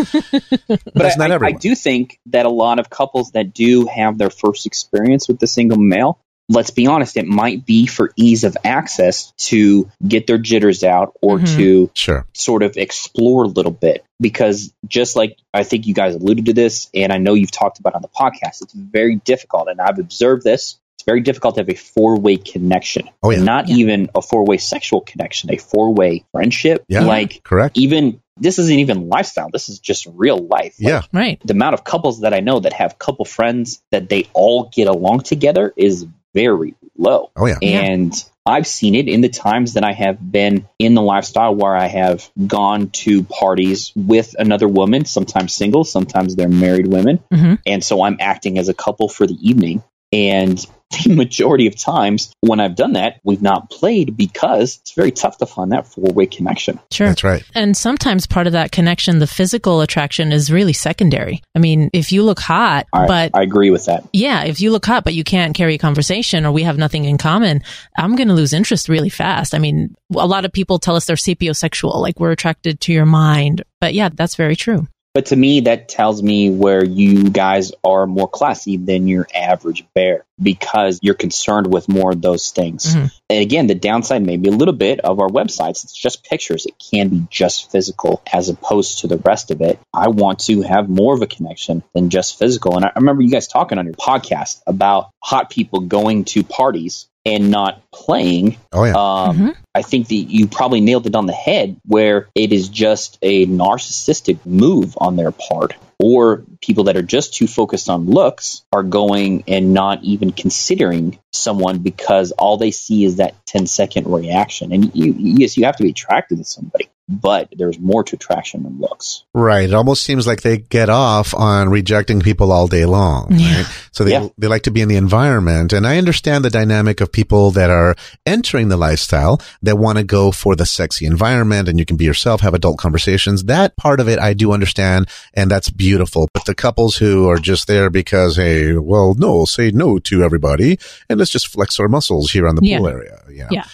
But that's I, not I- I do think that a lot of couples that do have their first experience with the single male, let's be honest, it might be for ease of access to get their jitters out or Mhm. to Sure. sort of explore a little bit. Because just like I think you guys alluded to this, and I know you've talked about on the podcast, it's very difficult, and I've observed this. It's very difficult to have a four way connection. Oh, yeah. Not Yeah. even a four way sexual connection, a four way friendship. Yeah. Like Correct. even this isn't even lifestyle. This is just real life. Like, Yeah. Right. the amount of couples that I know that have couple friends that they all get along together is very low. Oh, yeah. Yeah. And I've seen it in the times that I have been in the lifestyle where I have gone to parties with another woman, sometimes single, sometimes they're married women. Mhm. And so I'm acting as a couple for the evening. And the majority of times when I've done that, we've not played because it's very tough to find that four way connection. Sure. That's right. And sometimes part of that connection, the physical attraction is really secondary. I mean, if you look hot, I, but I agree with that. yeah, if you look hot, but you can't carry a conversation or we have nothing in common, I'm going to lose interest really fast. I mean, a lot of people tell us they're sapiosexual, like we're attracted to your mind. But yeah, that's very true. But to me, that tells me where you guys are more classy than your average bear because you're concerned with more of those things. Mhm. And again, the downside may be a little bit of our websites. It's just pictures. It can be just physical as opposed to the rest of it. I want to have more of a connection than just physical. And I remember you guys talking on your podcast about hot people going to parties and not playing Oh, yeah. um, Mhm. I think that you probably nailed it on the head where it is just a narcissistic move on their part. Or people that are just too focused on looks are going and not even considering someone because all they see is that 10 second reaction. And you, yes, you have to be attracted to somebody, but there's more to attraction than looks. Right. It almost seems like they get off on rejecting people all day long. Yeah. Right? So they, Yeah. they like to be in the environment. And I understand the dynamic of people that are entering the lifestyle that want to go for the sexy environment and you can be yourself, have adult conversations. That part of it I do understand and that's beautiful. But the couples who are just there because, hey, well, no, say no to everybody and let's just flex our muscles here on the Yeah. pool area. You know? Yeah.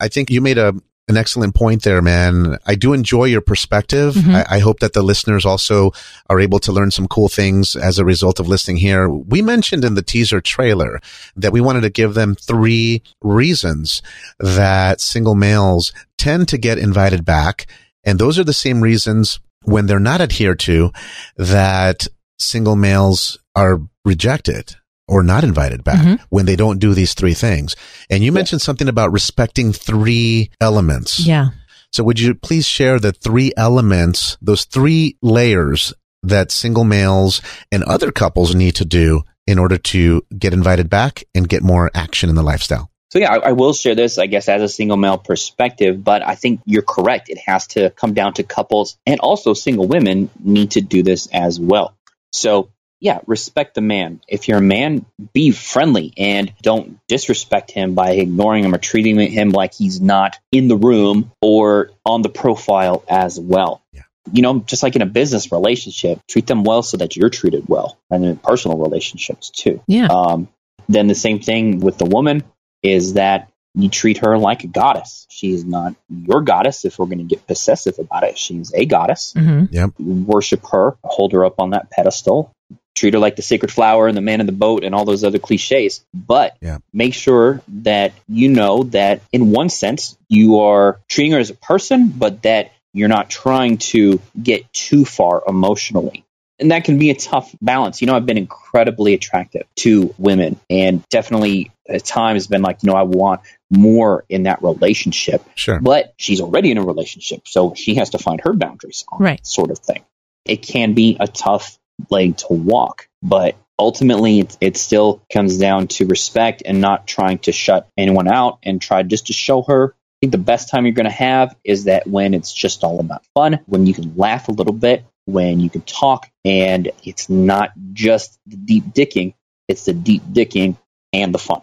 I think you made a an excellent point there, man. I do enjoy your perspective. Mhm. I, I hope that the listeners also are able to learn some cool things as a result of listening here. We mentioned in the teaser trailer that we wanted to give them three reasons that single males tend to get invited back. And those are the same reasons when they're not adhered to that single males are rejected or not invited back Mhm. when they don't do these three things. And you mentioned something about respecting three elements. Yeah. So would you please share the three elements, those three layers that single males and other couples need to do in order to get invited back and get more action in the lifestyle? So yeah, I, I will share this, I guess, as a single male perspective, but I think you're correct. It has to come down to couples and also single women need to do this as well. So yeah, respect the man. If you're a man, be friendly and don't disrespect him by ignoring him or treating him like he's not in the room or on the profile as well. Yeah. You know, just like in a business relationship, treat them well so that you're treated well, and in personal relationships too. Yeah. Um, then the same thing with the woman is that you treat her like a goddess. She is not your goddess if we're going to get possessive about it. She's a goddess. hmm Yep. Worship her, hold her up on that pedestal, treat her like the sacred flower and the man in the boat and all those other cliches. But Yeah. make sure that you know that in one sense you are treating her as a person, but that you're not trying to get too far emotionally. And that can be a tough balance. You know, I've been incredibly attractive to women and definitely at times been like, you know, I want more in that relationship Sure. but she's already in a relationship, so she has to find her boundaries on Right. that sort of thing. It can be a tough leg to walk, but ultimately it, it still comes down to respect and not trying to shut anyone out and try just to show her. I think the best time you're going to have is that when it's just all about fun, when you can laugh a little bit, when you can talk, and it's not just the deep dicking, it's the deep dicking and the fun.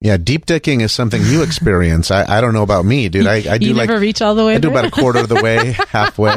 Yeah, deep dicking is something you experience. I, I don't know about me, dude. I, I do like reach all the way. I do about a quarter of the way, halfway.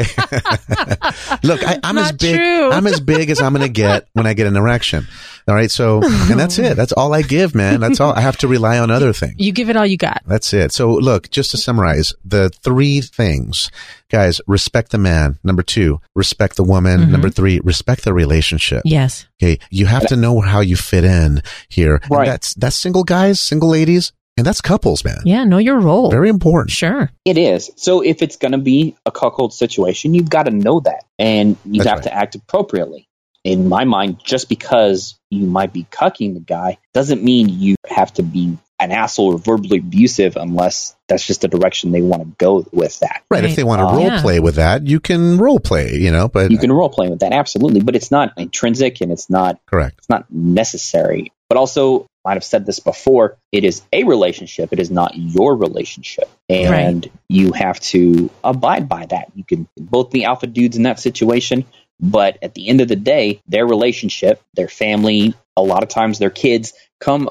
Look, I, I'm as big. true. I'm as big as I'm going to get when I get an erection. All right, so and that's it. That's all I give, man. That's all. I have to rely on other things. You give it all you got. That's it. So look, just to summarize, the three things, guys, respect the man. Number two, respect the woman. Mhm. Number three, respect the relationship. Yes. Okay. You have to know how you fit in here. And Right. that's, that's single guys, single ladies, and that's couples, man. Yeah. Know your role. Very important. Sure. It is. So if it's going to be a cuckold situation, you've got to know that and you That's have right. to act appropriately. In my mind, just because you might be cucking the guy doesn't mean you have to be an asshole or verbally abusive unless that's just the direction they want to go with that. Right. If they want to Uh, role Yeah. play with that, you can role play, you know, but You can role play with that, absolutely, but it's not intrinsic and it's not correct. it's not necessary. But also, I might have said this before, it is a relationship. It is not your relationship. And you have to abide by that. You can both be alpha dudes in that situation, but at the end of the day, their relationship, their family, a lot of times their kids come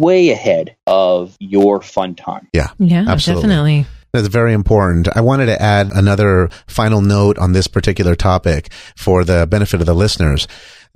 way ahead of your fun time. Yeah. Yeah, absolutely. Definitely. That's very important. I wanted to add another final note on this particular topic for the benefit of the listeners.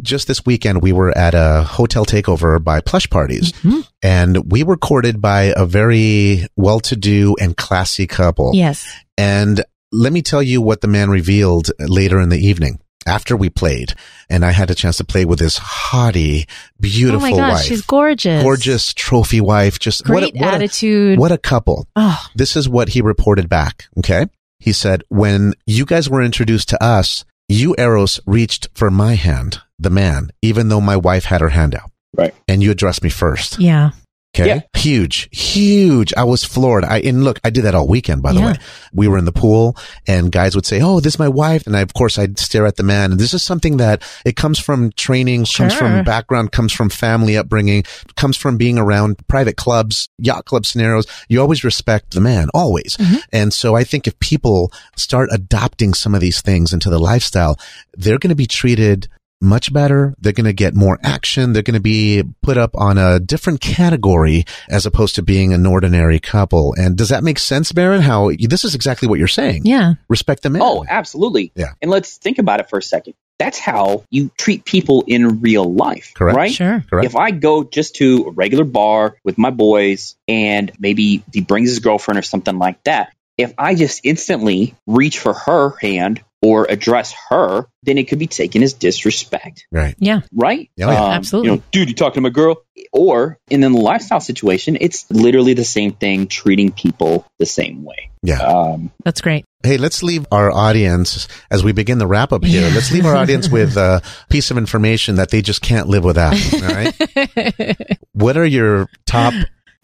Just this weekend, we were at a hotel takeover by Plush Parties, Mhm. and we were courted by a very well-to-do and classy couple. Yes. And let me tell you what the man revealed later in the evening after we played. And I had a chance to play with this haughty, beautiful oh my gosh, wife. she's gorgeous. Gorgeous trophy wife. Just Great what a, what a- attitude. what a couple. oh, This is what he reported back. Okay. He said, when you guys were introduced to us, you Eros reached for my hand, the man, even though my wife had her hand out. Right. And you addressed me first. yeah. Okay. Yeah. Huge, huge. I was floored. I, and look, I did that all weekend, by the Yeah. way. We were in the pool and guys would say, Oh, this is my wife. And I, of course, I'd stare at the man. And this is something that it comes from training, comes from background, comes from family upbringing, comes from being around private clubs, yacht club scenarios. You always respect the man, always. Mhm. And so I think if people start adopting some of these things into the lifestyle, they're going to be treated much better. They're going to get more action. They're going to be put up on a different category as opposed to being an ordinary couple. And does that make sense, Baron? How this is exactly what you're saying. Yeah. Respect the man. Oh, absolutely. Yeah. And let's think about it for a second. That's how you treat people in real life, Correct. right? Sure. correct. If I go just to a regular bar with my boys and maybe he brings his girlfriend or something like that, if I just instantly reach for her hand or address her, then it could be taken as disrespect, right. Yeah. right? Oh, yeah. Absolutely. You know, dude, you talking to my girl? Or in the lifestyle situation, it's literally the same thing, treating people the same way. Yeah. Um, That's great. Hey, let's leave our audience as we begin the wrap up here. Yeah. Let's leave our audience with a piece of information that they just can't live without. All right. what are your top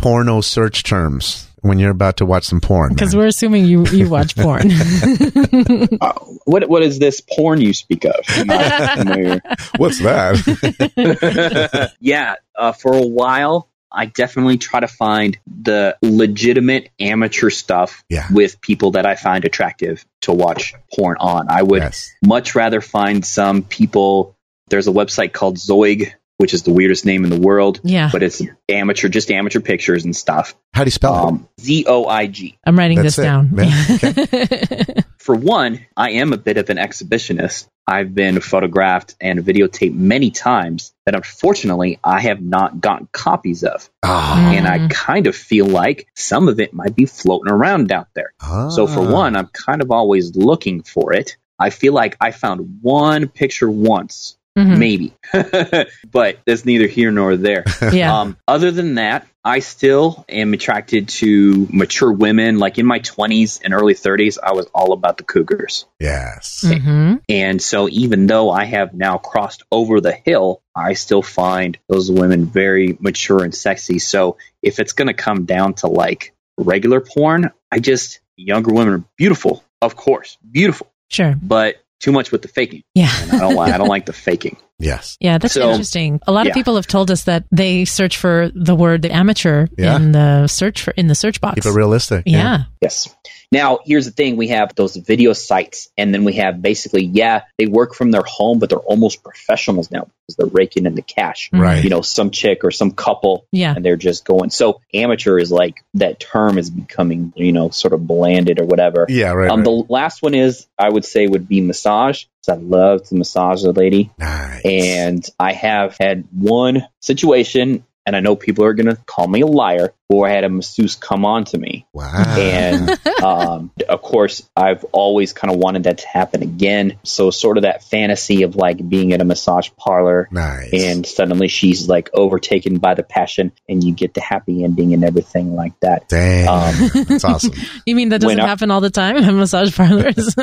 porno search terms when you're about to watch some porn? Because we're assuming you, you watch porn. uh, what what is this porn you speak of? I'm not familiar. What's that? yeah, uh, for a while, I definitely try to find the legitimate amateur stuff Yeah. with people that I find attractive to watch porn on. I would yes. much rather find some people. There's a website called Zoig, which is the weirdest name in the world, yeah. but it's amateur, just amateur pictures and stuff. How do you spell it? Um, Z O I G. I'm writing That's this it. down. Yeah, for one, I am a bit of an exhibitionist. I've been photographed and videotaped many times that unfortunately I have not gotten copies of. Ah. And I kind of feel like some of it might be floating around out there. So for Ah. one, I'm kind of always looking for it. I feel like I found one picture once, Mhm. maybe, but that's neither here nor there. Yeah. Um, other than that, I still am attracted to mature women. Like in my 20s and early 30s, I was all about the cougars. yes. hmm And so even though I have now crossed over the hill, I still find those women very mature and sexy. So if it's going to come down to like regular porn, I just, younger women are beautiful, of course, beautiful, Sure. but too much with the faking. Yeah. And I don't like, I don't like the faking. Yes. Yeah, that's So- interesting. A lot of people have told us that they search for the word amateur Yeah. in the search for in the search box. Keep it realistic. yeah. Yes. Now, here's the thing we have those video sites, and then we have basically, yeah, they work from their home, but they're almost professionals now because they're raking in the cash. Mhm. Right. You know, some chick or some couple, Yeah. and they're just going. So, amateur is like that term is becoming, you know, sort of blanded or whatever. Yeah, right. Um, right. the last one is, I would say, would be massage. 'cause I love to massage a lady. nice. And I have had one situation, and I know people are going to call me a liar, or I had a masseuse come on to me. wow. And um, of course, I've always kind of wanted that to happen again. So, sort of that fantasy of like being at a massage parlor nice. and suddenly she's like overtaken by the passion and you get the happy ending and everything like that. Dang. Um, That's awesome. You mean that doesn't When I- happen all the time in massage parlors?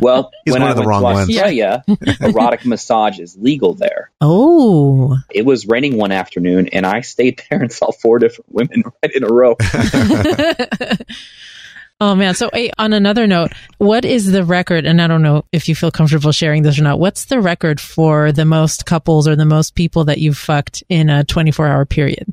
Well, He's when one I of the went wrong to ones. yeah. erotic massage is legal there. oh. It was raining one afternoon and I stayed there and saw four different women right in a row. oh man. So hey, on another note, what is the record? And I don't know if you feel comfortable sharing this or not. What's the record for the most couples or the most people that you've fucked in a 24 hour period?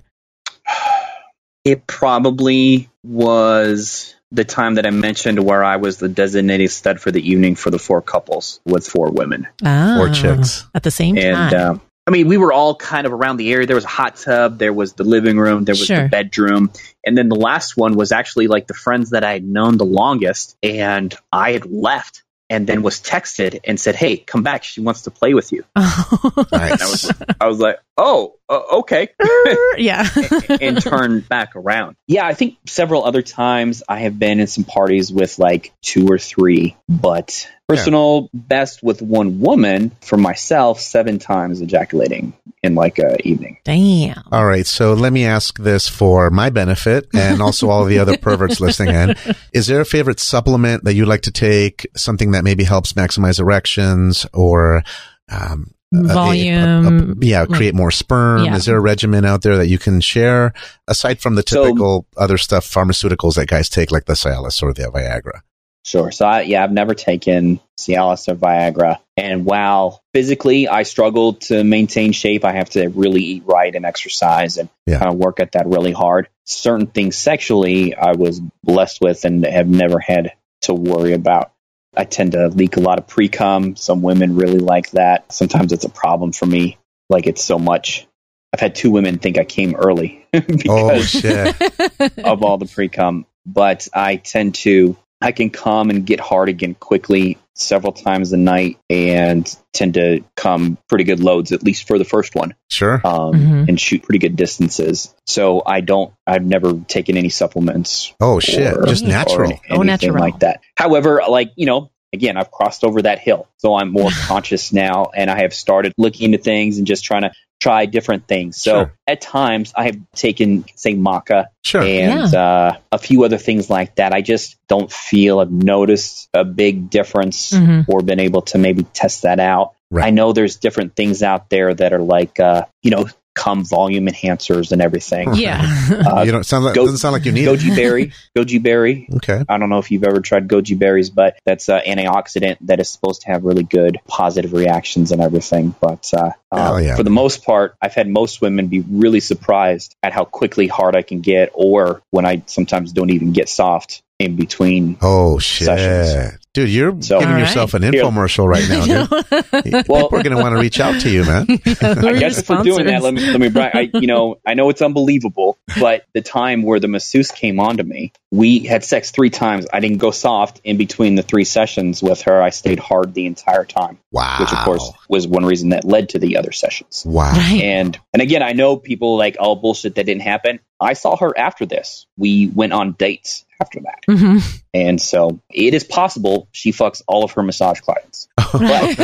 It probably was the time that I mentioned where I was the designated stud for the evening for the four couples with four women. Ah, Or chicks. at the same And time. um, I mean, we were all kind of around the area. There was a hot tub, there was the living room, there was Sure. the bedroom. And then the last one was actually like the friends that I had known the longest. And I had left and then was texted and said, Hey, come back. She wants to play with you. And I was, I was like, Oh, uh, okay. yeah. and turn back around. Yeah, I think several other times I have been in some parties with like two or three, but personal best with one woman for myself, seven times ejaculating in like a evening. Damn. All right, so let me ask this for my benefit and also all the other perverts listening in. Is there a favorite supplement that you like to take? Something that maybe helps maximize erections or um, a- a- a- Volume. a- yeah, create more sperm. Yeah. Is there a regimen out there that you can share aside from the So- typical other stuff, pharmaceuticals that guys take, like the Cialis or the Viagra? Sure. So I, yeah, I've never taken Cialis or Viagra. And while physically I struggle to maintain shape, I have to really eat right and exercise and Yeah. kind of work at that really hard. Certain things sexually I was blessed with and have never had to worry about. I tend to leak a lot of pre cum. Some women really like that. Sometimes it's a problem for me. Like it's so much. I've had two women think I came early oh, because Oh shit! of all the pre cum, but I tend to I can come and get hard again quickly several times a night and tend to come pretty good loads at least for the first one Sure. um, Mhm. and shoot pretty good distances. So I don't I've never taken any supplements Oh shit! or- Just natural. any- Oh, natural. like that. However, like you know, again, I've crossed over that hill, so I'm more conscious now, and I have started looking into things and just trying to try different things. So Sure. at times, I have taken say maca Sure. and uh, a few other things like that. I just don't feel I've noticed a big difference Mhm. or been able to maybe test that out. Right. I know there's different things out there that are like, uh, you know, cum volume enhancers and everything. Yeah. Uh, you don't sound like go- doesn't sound like you need it. Goji berry, goji berry. Okay. I don't know if you've ever tried goji berries, but that's an antioxidant that is supposed to have really good positive reactions and everything. But uh, Hell uh, yeah. for the most part, I've had most women be really surprised at how quickly hard I can get, or when I sometimes don't even get soft. In between. Oh shit. Sessions. Dude, you're So- giving All yourself an Here. infomercial right now, dude. Well- we're going to want to reach out to you, man. I guess if we're doing that, let me let me. I you know I know it's unbelievable, but the time where the masseuse came on to me, we had sex three times. I didn't go soft in between the three sessions with her. I stayed hard the entire time, Wow. which of course was one reason that led to the other sessions. Wow. Right. And and again, I know people like, oh bullshit, that didn't happen. I saw her after this. We went on dates after that, hmm and so it is possible she fucks all of her massage clients. Right.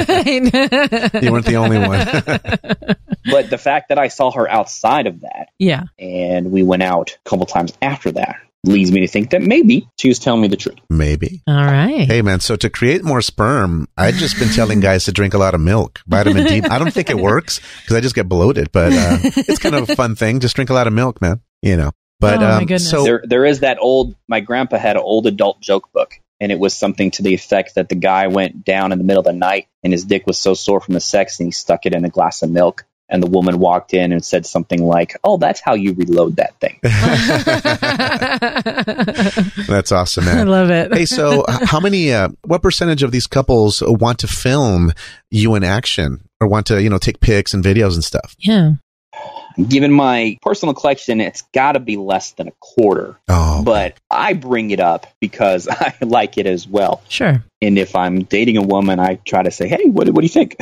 You weren't the only one. But the fact that I saw her outside of that, yeah. and we went out a couple times after that, leads me to think that maybe she was telling me the truth. Maybe. All right. Hey man, so to create more sperm, I've just been telling guys to drink a lot of milk, vitamin D. I don't think it works because I just get bloated, but uh, it's kind of a fun thing. Just drink a lot of milk, man. You know. But Oh, my um, goodness. so There, there is that old. My grandpa had an old adult joke book, and it was something to the effect that the guy went down in the middle of the night, and his dick was so sore from the sex, and he stuck it in a glass of milk. And the woman walked in and said something like, "Oh, that's how you reload that thing." that's awesome, man. I love it. hey, so how many? Uh, what percentage of these couples want to film you in action, or want to, you know, take pics and videos and stuff? yeah. Given my personal collection, it's got to be less than a quarter. Oh, But I bring it up because I like it as well. Sure. And if I'm dating a woman, I try to say, "Hey, what, what do you think?"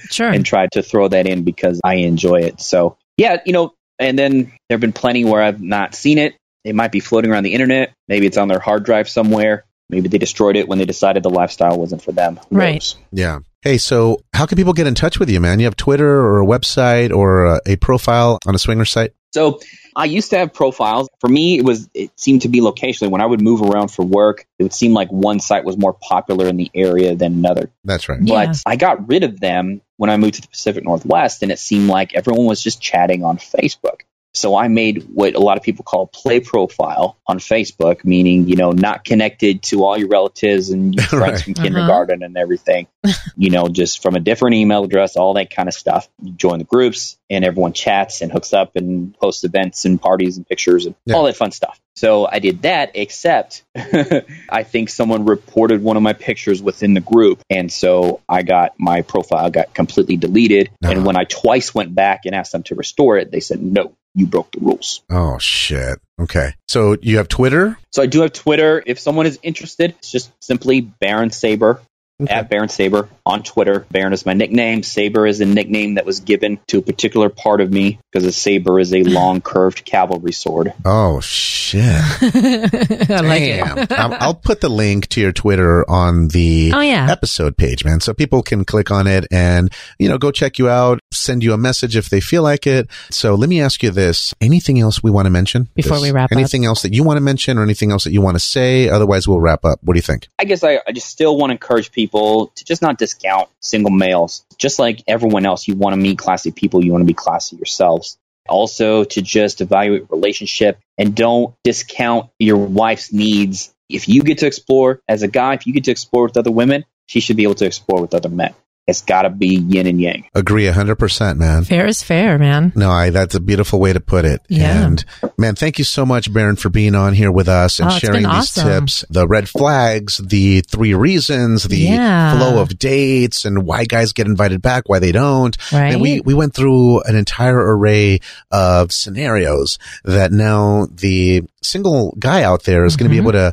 Sure. and try to throw that in because I enjoy it. So yeah, you know, and then there have been plenty where I've not seen it. It might be floating around the internet. Maybe it's on their hard drive somewhere. Maybe they destroyed it when they decided the lifestyle wasn't for them. Who Right. knows? yeah. Hey, so how can people get in touch with you, man? You have Twitter or a website or a, a profile on a swinger site? So I used to have profiles. For me, it was it seemed to be locationally. When I would move around for work, it would seem like one site was more popular in the area than another. That's right. Yeah. But I got rid of them when I moved to the Pacific Northwest, and it seemed like everyone was just chatting on Facebook. So I made what a lot of people call play profile on Facebook, meaning, you know, not connected to all your relatives and your friends Right. from Uh-huh. kindergarten and everything, you know, just from a different email address, all that kind of stuff. You join the groups and everyone chats and hooks up and posts events and parties and pictures and Yeah. all that fun stuff. So I did that, except I think someone reported one of my pictures within the group. And so I got my profile got completely deleted. No. And when I twice went back and asked them to restore it, they said, no, you broke the rules. Oh shit. Okay. So you have Twitter? So I do have Twitter. If someone is interested, it's just simply Baron Saber. Okay. At Baron Saber on Twitter. Baron is my nickname. Saber is a nickname that was given to a particular part of me because a saber is a long curved cavalry sword. Oh shit. I like Damn. it. I'll, I'll put the link to your Twitter on the Oh yeah. episode page, man. So people can click on it and, you know, go check you out, send you a message if they feel like it. So let me ask you this. Anything else we want to mention? Before This- we wrap up? Anything else that you want to mention or anything else that you want to say? Otherwise we'll wrap up. What do you think? I guess I, I just still want to encourage people to just not discount single males. Just like everyone else, you want to meet classy people, you want to be classy yourselves. Also, to just evaluate relationship and don't discount your wife's needs. If you get to explore as a guy, if you get to explore with other women, she should be able to explore with other men. It's got to be yin and yang. Agree 100%, man. Fair is fair, man. No, I, that's a beautiful way to put it. Yeah. And man, thank you so much, Baron, for being on here with us and Oh, sharing these awesome. tips, the red flags, the three reasons, the Yeah. flow of dates and why guys get invited back, why they don't. Right. And we, we went through an entire array of scenarios that now the single guy out there is going to be mm-hmm. able to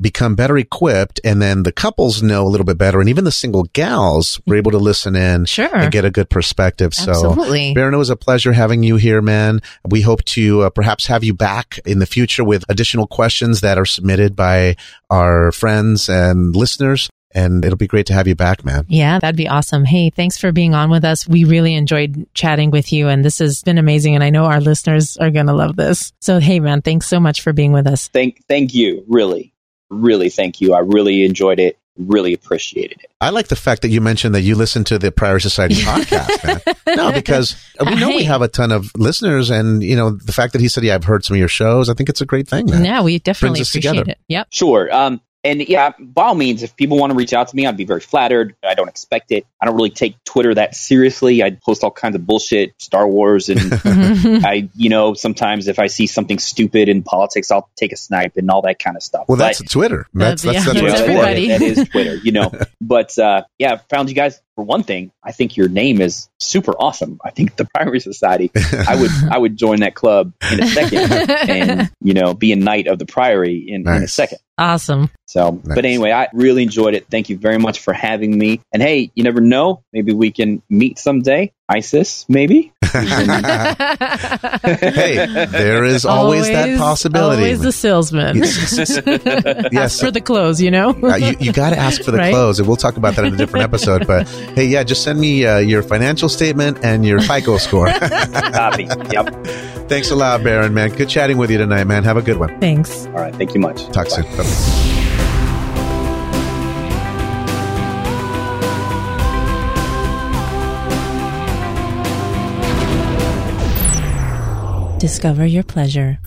become better equipped. And then the couples know a little bit better. And even the single gals were able to listen in Sure. and get a good perspective. So Absolutely. Baron, it was a pleasure having you here, man. We hope to uh, perhaps have you back in the future with additional questions that are submitted by our friends and listeners. And it'll be great to have you back, man. Yeah, that'd be awesome. Hey, thanks for being on with us. We really enjoyed chatting with you and this has been amazing. And I know our listeners are going to love this. So, hey, man, thanks so much for being with us. Thank, thank you. Really, really thank you. I really enjoyed it. Really appreciated it. I like the fact that you mentioned that you listen to the Priory Society podcast, man. No, because we know we have a ton of listeners and, you know, the fact that he said, yeah, I've heard some of your shows. I think it's a great thing, man. Yeah, we definitely appreciate together. it. Yep. Sure. Um, And yeah, by all means, if people want to reach out to me, I'd be very flattered. I don't expect it. I don't really take Twitter that seriously. I post all kinds of bullshit, Star Wars, and I, you know, sometimes if I see something stupid in politics, I'll take a snipe and all that kind of stuff. Well, that's but, Twitter. That's that's, that's, that's what it's for. That is Twitter, you know. but uh, yeah, found you guys for one thing, I think your name is super awesome. I think the Priory Society, I would I would join that club in a second and you know be a knight of the Priory in, nice. in a second. Awesome. So, nice. but anyway, I really enjoyed it. Thank you very much for having me. And hey, you never know, maybe we can meet someday. Isis, maybe. hey, there is always, always, that possibility. Always the salesman. yes, for the close, you know. uh, you you got to ask for the right? close, and we'll talk about that in a different episode. But hey, yeah, just send me uh, your financial statement and your FICO score. Copy. Yep. Thanks a lot, Baron. Man, good chatting with you tonight, man. Have a good one. Thanks. All right. Thank you much. Talk Bye. soon. Bye. Discover your pleasure